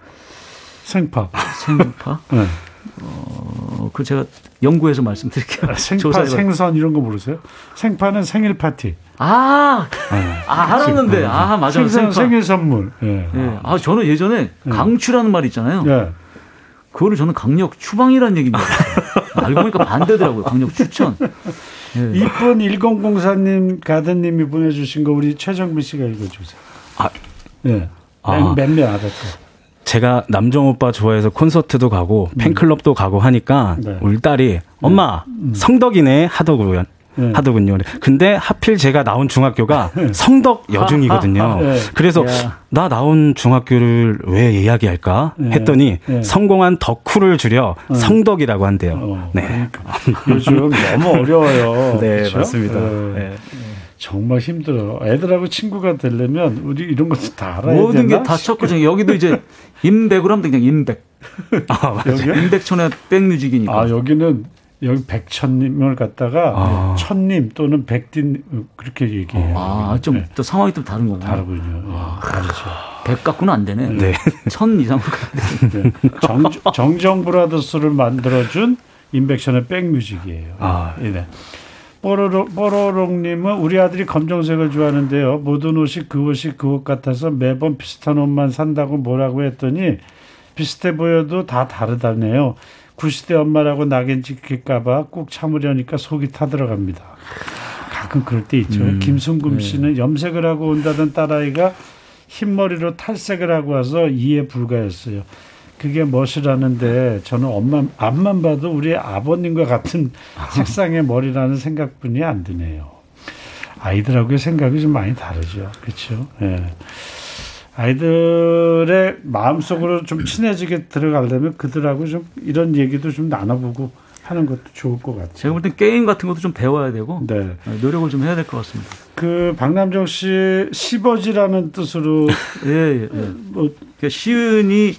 생파. 생파. 네. 어, 그 제가 연구해서 말씀드릴게요. 아, 생파. 생선 이런 거 모르세요? 생파는 생일 파티. 아, 아 알았는데 아 맞아 생선. 생일 선물. 예. 예. 아 저는 예전에 강추라는 말 있잖아요. 예. 그거를 저는 강력 추방이라는 얘기입니다. 알고 보니까 반대더라고요. 강력 추천. 예. 이쁜 1004님 가든님이 보내주신 거 우리 최정민 씨가 읽어주세요. 아. 예. 아. 몇몇 알았어. 제가 남정 오빠 좋아해서 콘서트도 가고 팬클럽도 가고 하니까 네. 우리 딸이 엄마 성덕이네 하더군요. 네. 하더군요. 근데 하필 제가 나온 중학교가 성덕 여중이거든요. 네. 그래서 야. 나 나온 중학교를 왜 이야기할까 네. 했더니 네. 성공한 덕후를 줄여 성덕이라고 한대요. 어, 네. 요즘 너무 어려워요. 네? 맞습니다. 네. 정말 힘들어. 애들하고 친구가 되려면 우리 이런 것도 다 알아야 모든 되나? 게다 쳤거든요. 여기도 이제 임백으로 하면 그냥 임백. 여기요? 임백천의 백뮤직이니까. 아 여기는 여기 백천님을 갖다가 아. 천님 또는 백딘 그렇게 얘기해요. 아, 좀 네. 또 상황이 또 다른 거구나. 다르군요. 예, 다르죠. 백 갖고는 안 되네. 네. 천 이상으로. 네. 정, 정정 브라더스를 만들어준 인백션의 백뮤직이에요. 아. 네. 뽀로로, 뽀로롱님은 우리 아들이 검정색을 좋아하는데요. 모든 옷이 그 옷이 그 옷 같아서 매번 비슷한 옷만 산다고 뭐라고 했더니 비슷해 보여도 다 다르다네요. 90대 엄마라고 낙인 찍힐까봐 꾹 참으려니까 속이 타들어갑니다. 가끔 그럴 때 있죠. 김순금 씨는 염색을 하고 온다던 딸아이가 흰머리로 탈색을 하고 와서 이해 불가했어요. 그게 멋이라는데 저는 엄마 앞만 봐도 우리 아버님과 같은 색상의 머리라는 생각뿐이 안 드네요. 아이들하고의 생각이 좀 많이 다르죠. 그렇죠? 예. 아이들의 마음속으로 좀 친해지게 들어가려면 그들하고 좀 이런 얘기도 좀 나눠보고 하는 것도 좋을 것 같아요. 제가 볼 땐 게임 같은 것도 좀 배워야 되고 네. 노력을 좀 해야 될 것 같습니다. 그 박남정 씨 시버지라는 뜻으로 예, 예. 예. 뭐 그러니까 시은이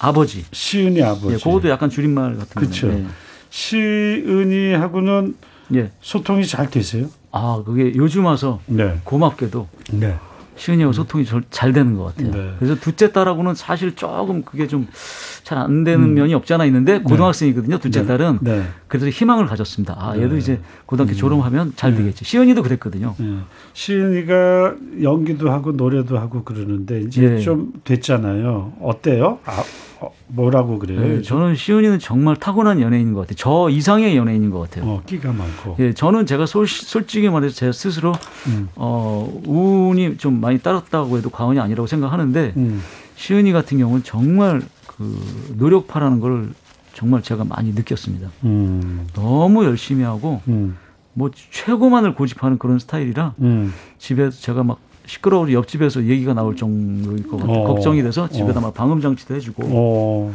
아버지. 시은이 아버지. 예, 그것도 약간 줄임말 같은 그쵸. 거예요. 시은이하고는 예. 예. 소통이 잘 되세요? 아, 그게 요즘 와서 네. 고맙게도 네. 시은이하고 소통이 절- 잘 되는 것 같아요. 네. 그래서 둘째 딸하고는 사실 조금 그게 좀 잘 안 되는 면이 없지 않아 있는데 고등학생이거든요. 둘째 네. 딸은. 네. 그래서 희망을 가졌습니다. 아, 얘도 네. 이제 고등학교 졸업하면 잘 되겠지. 시은이도 그랬거든요. 예. 시은이가 연기도 하고 노래도 하고 그러는데 이제 예. 좀 됐잖아요. 어때요? 아, 어, 뭐라고 그래요? 네, 저는 시은이는 정말 타고난 연예인인 것 같아요. 저 이상의 연예인인 것 같아요. 어, 끼가 많고. 예, 저는 제가 솔, 솔직히 말해서 제 스스로 음. 어, 운이 좀 많이 따랐다고 해도 과언이 아니라고 생각하는데 음. 시은이 같은 경우는 정말 그 노력파라는 걸 정말 제가 많이 느꼈습니다. 음. 너무 열심히 하고 음. 뭐 최고만을 고집하는 그런 스타일이라 음. 집에서 제가 막 시끄러워 옆집에서 얘기가 나올 정도일 것 같아요. 어. 걱정이 돼서 집에다 어. 막 방음 장치도 해주고 어.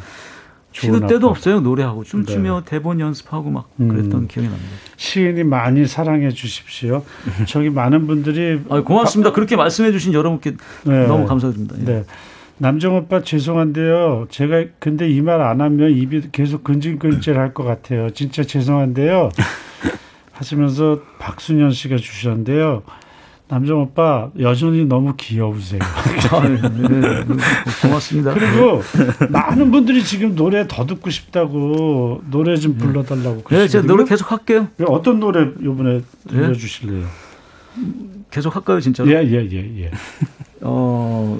쉬는 때도. 없어요. 노래하고 춤추며 대본 연습하고 막 음. 그랬던 기억이 납니다. 시은이 많이 사랑해 주십시오. 저기 많은 분들이 아, 고맙습니다. 그렇게 말씀해 주신 여러분께 네. 너무 감사드립니다. 예. 네. 남정 오빠 죄송한데요. 제가 근데 이 말 안 하면 입이 계속 근질근질 할 것 같아요. 진짜 죄송한데요. 하시면서 박순현 씨가 주셨는데요. 남정 오빠 여전히 너무 귀여우세요. 아, 네, 네. 고맙습니다. 그리고 많은 분들이 지금 노래 더 듣고 싶다고 노래 좀 불러달라고 네. 제가 노래 계속 할게요. 어떤 노래 이번에 들려주실래요? 계속 할까요, 진짜로? 예, 예, 예, 예. 어,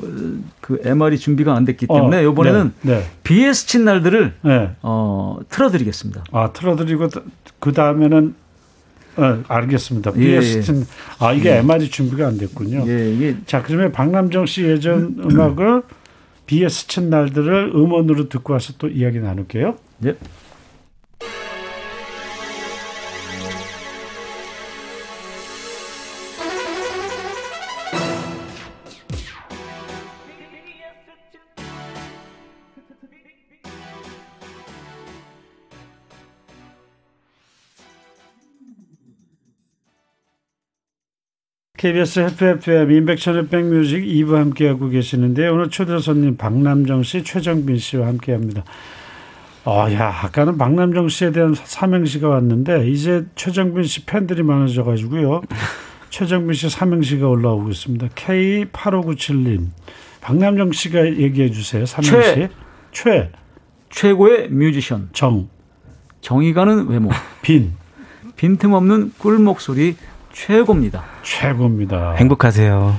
그 MR이 준비가 안 됐기 어, 때문에 이번에는 네, 네. BS 친 날들을 네. 어, 틀어드리겠습니다. 아 틀어드리고 그 다음에는 어, 알겠습니다. 예, BS는 아 이게 MR이 준비가 안 됐군요. 예, 이게 자 그러면 박남정 씨 예전 음악을 BS 친 날들을 음원으로 듣고 와서 또 이야기 나눌게요. 예. KBS FFM 인백천의 백뮤직 2부 함께하고 계시는데 오늘 초대 손님 박남정 씨, 최정빈 씨와 함께합니다. 아, 야, 아까는 박남정 씨에 대한 삼행시가 왔는데 이제 최정빈 씨 팬들이 많아져 가지고요. 최정빈 씨 삼행시가 올라오고 있습니다. K8597님, 박남정 씨가 얘기해 주세요. 삼행시. 최. 최, 최고의 뮤지션, 정, 정이 가는 외모, 빈, 빈틈없는 꿀 목소리 최고입니다. 최고입니다. 행복하세요.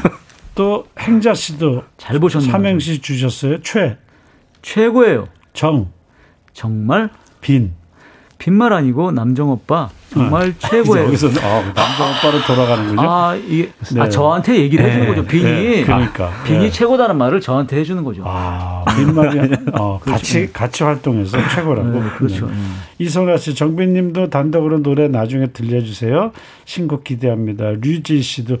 또 행자 씨도 잘 보셨네요. 삼행시 주셨어요. 최, 최고예요. 정, 정말 빈. 빈말 아니고 남정 오빠 정말 어. 최고예요. 여기서 어, 남자 오빠로 돌아가는군요. 아, 이게 네. 아, 저한테 얘기를 해주는 거죠. 빈이 네, 그러니까. 아, 빈이 네. 최고다는 말을 저한테 해주는 거죠. 아, 빈말이 어, 같이 같이 활동해서 최고라고. 네, 그렇죠. 네. 이성아 씨, 정빈님도 단독으로 노래 나중에 들려주세요. 신곡 기대합니다. 류지 씨도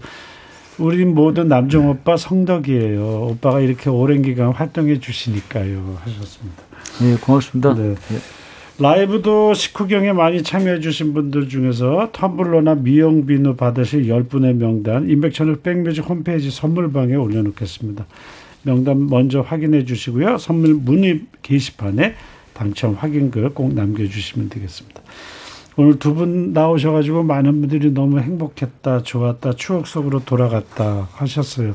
우리 모두 남정 오빠 성덕이에요. 오빠가 이렇게 오랜 기간 활동해 주시니까요. 하셨습니다. 네, 고맙습니다. 네. 라이브도 식후경에 많이 참여해 주신 분들 중에서 텀블러나 미용 비누 받으실 10분의 명단 인백천을 백뮤직 홈페이지 선물방에 올려놓겠습니다. 명단 먼저 확인해 주시고요. 선물 문의 게시판에 당첨 확인글 꼭 남겨주시면 되겠습니다. 오늘 두 분 나오셔가지고 많은 분들이 너무 행복했다, 좋았다, 추억 속으로 돌아갔다 하셨어요.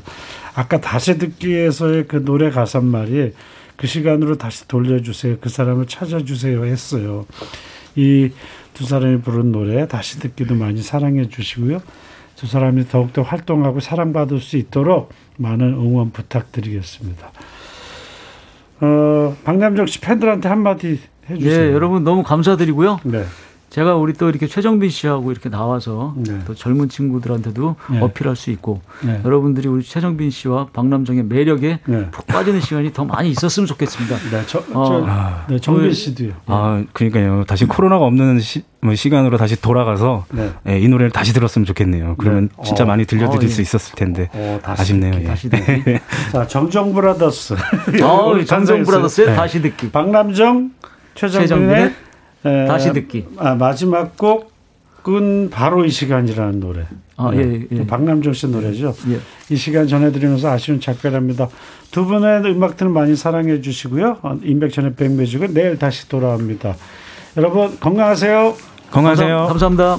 아까 다시 듣기에서의 그 노래 가사 말이 그 시간으로 다시 돌려주세요. 그 사람을 찾아주세요 했어요. 이 두 사람이 부른 노래 다시 듣기도 많이 사랑해 주시고요. 두 사람이 더욱더 활동하고 사랑받을 수 있도록 많은 응원 부탁드리겠습니다. 어, 박남정 씨 팬들한테 한마디 해주세요. 예, 여러분 너무 감사드리고요. 네. 제가 우리 또 이렇게 최정빈 씨하고 이렇게 나와서 네. 또 젊은 친구들한테도 네. 어필할 수 있고 네. 여러분들이 우리 최정빈 씨와 박남정의 매력에 네. 푹 빠지는 시간이 더 많이 있었으면 좋겠습니다. 네, 저, 어, 저, 네, 정빈 씨도요. 아, 그러니까요. 다시 코로나가 없는 시, 뭐 시간으로 다시 돌아가서 네. 예, 이 노래를 다시 들었으면 좋겠네요. 그러면 네. 진짜 어. 많이 들려드릴 어, 예. 수 있었을 텐데 어, 다시 아쉽네요. 듣기, 예. 다시 듣기. 자, 정정 브라더스. 아, 정정 네. 다시 듣기. 박남정, 최정빈의 최정빈의 에, 다시 듣기. 아, 마지막 곡은 바로 이 시간이라는 노래. 아, 네. 예, 예. 박남정 씨 노래죠. 예. 이 시간 전해드리면서 아쉬운 작별합니다. 두 분의 음악들 많이 사랑해 주시고요. 어, 인백천의 백뮤직은 내일 다시 돌아옵니다. 여러분 건강하세요. 건강하세요. 감사, 감사합니다.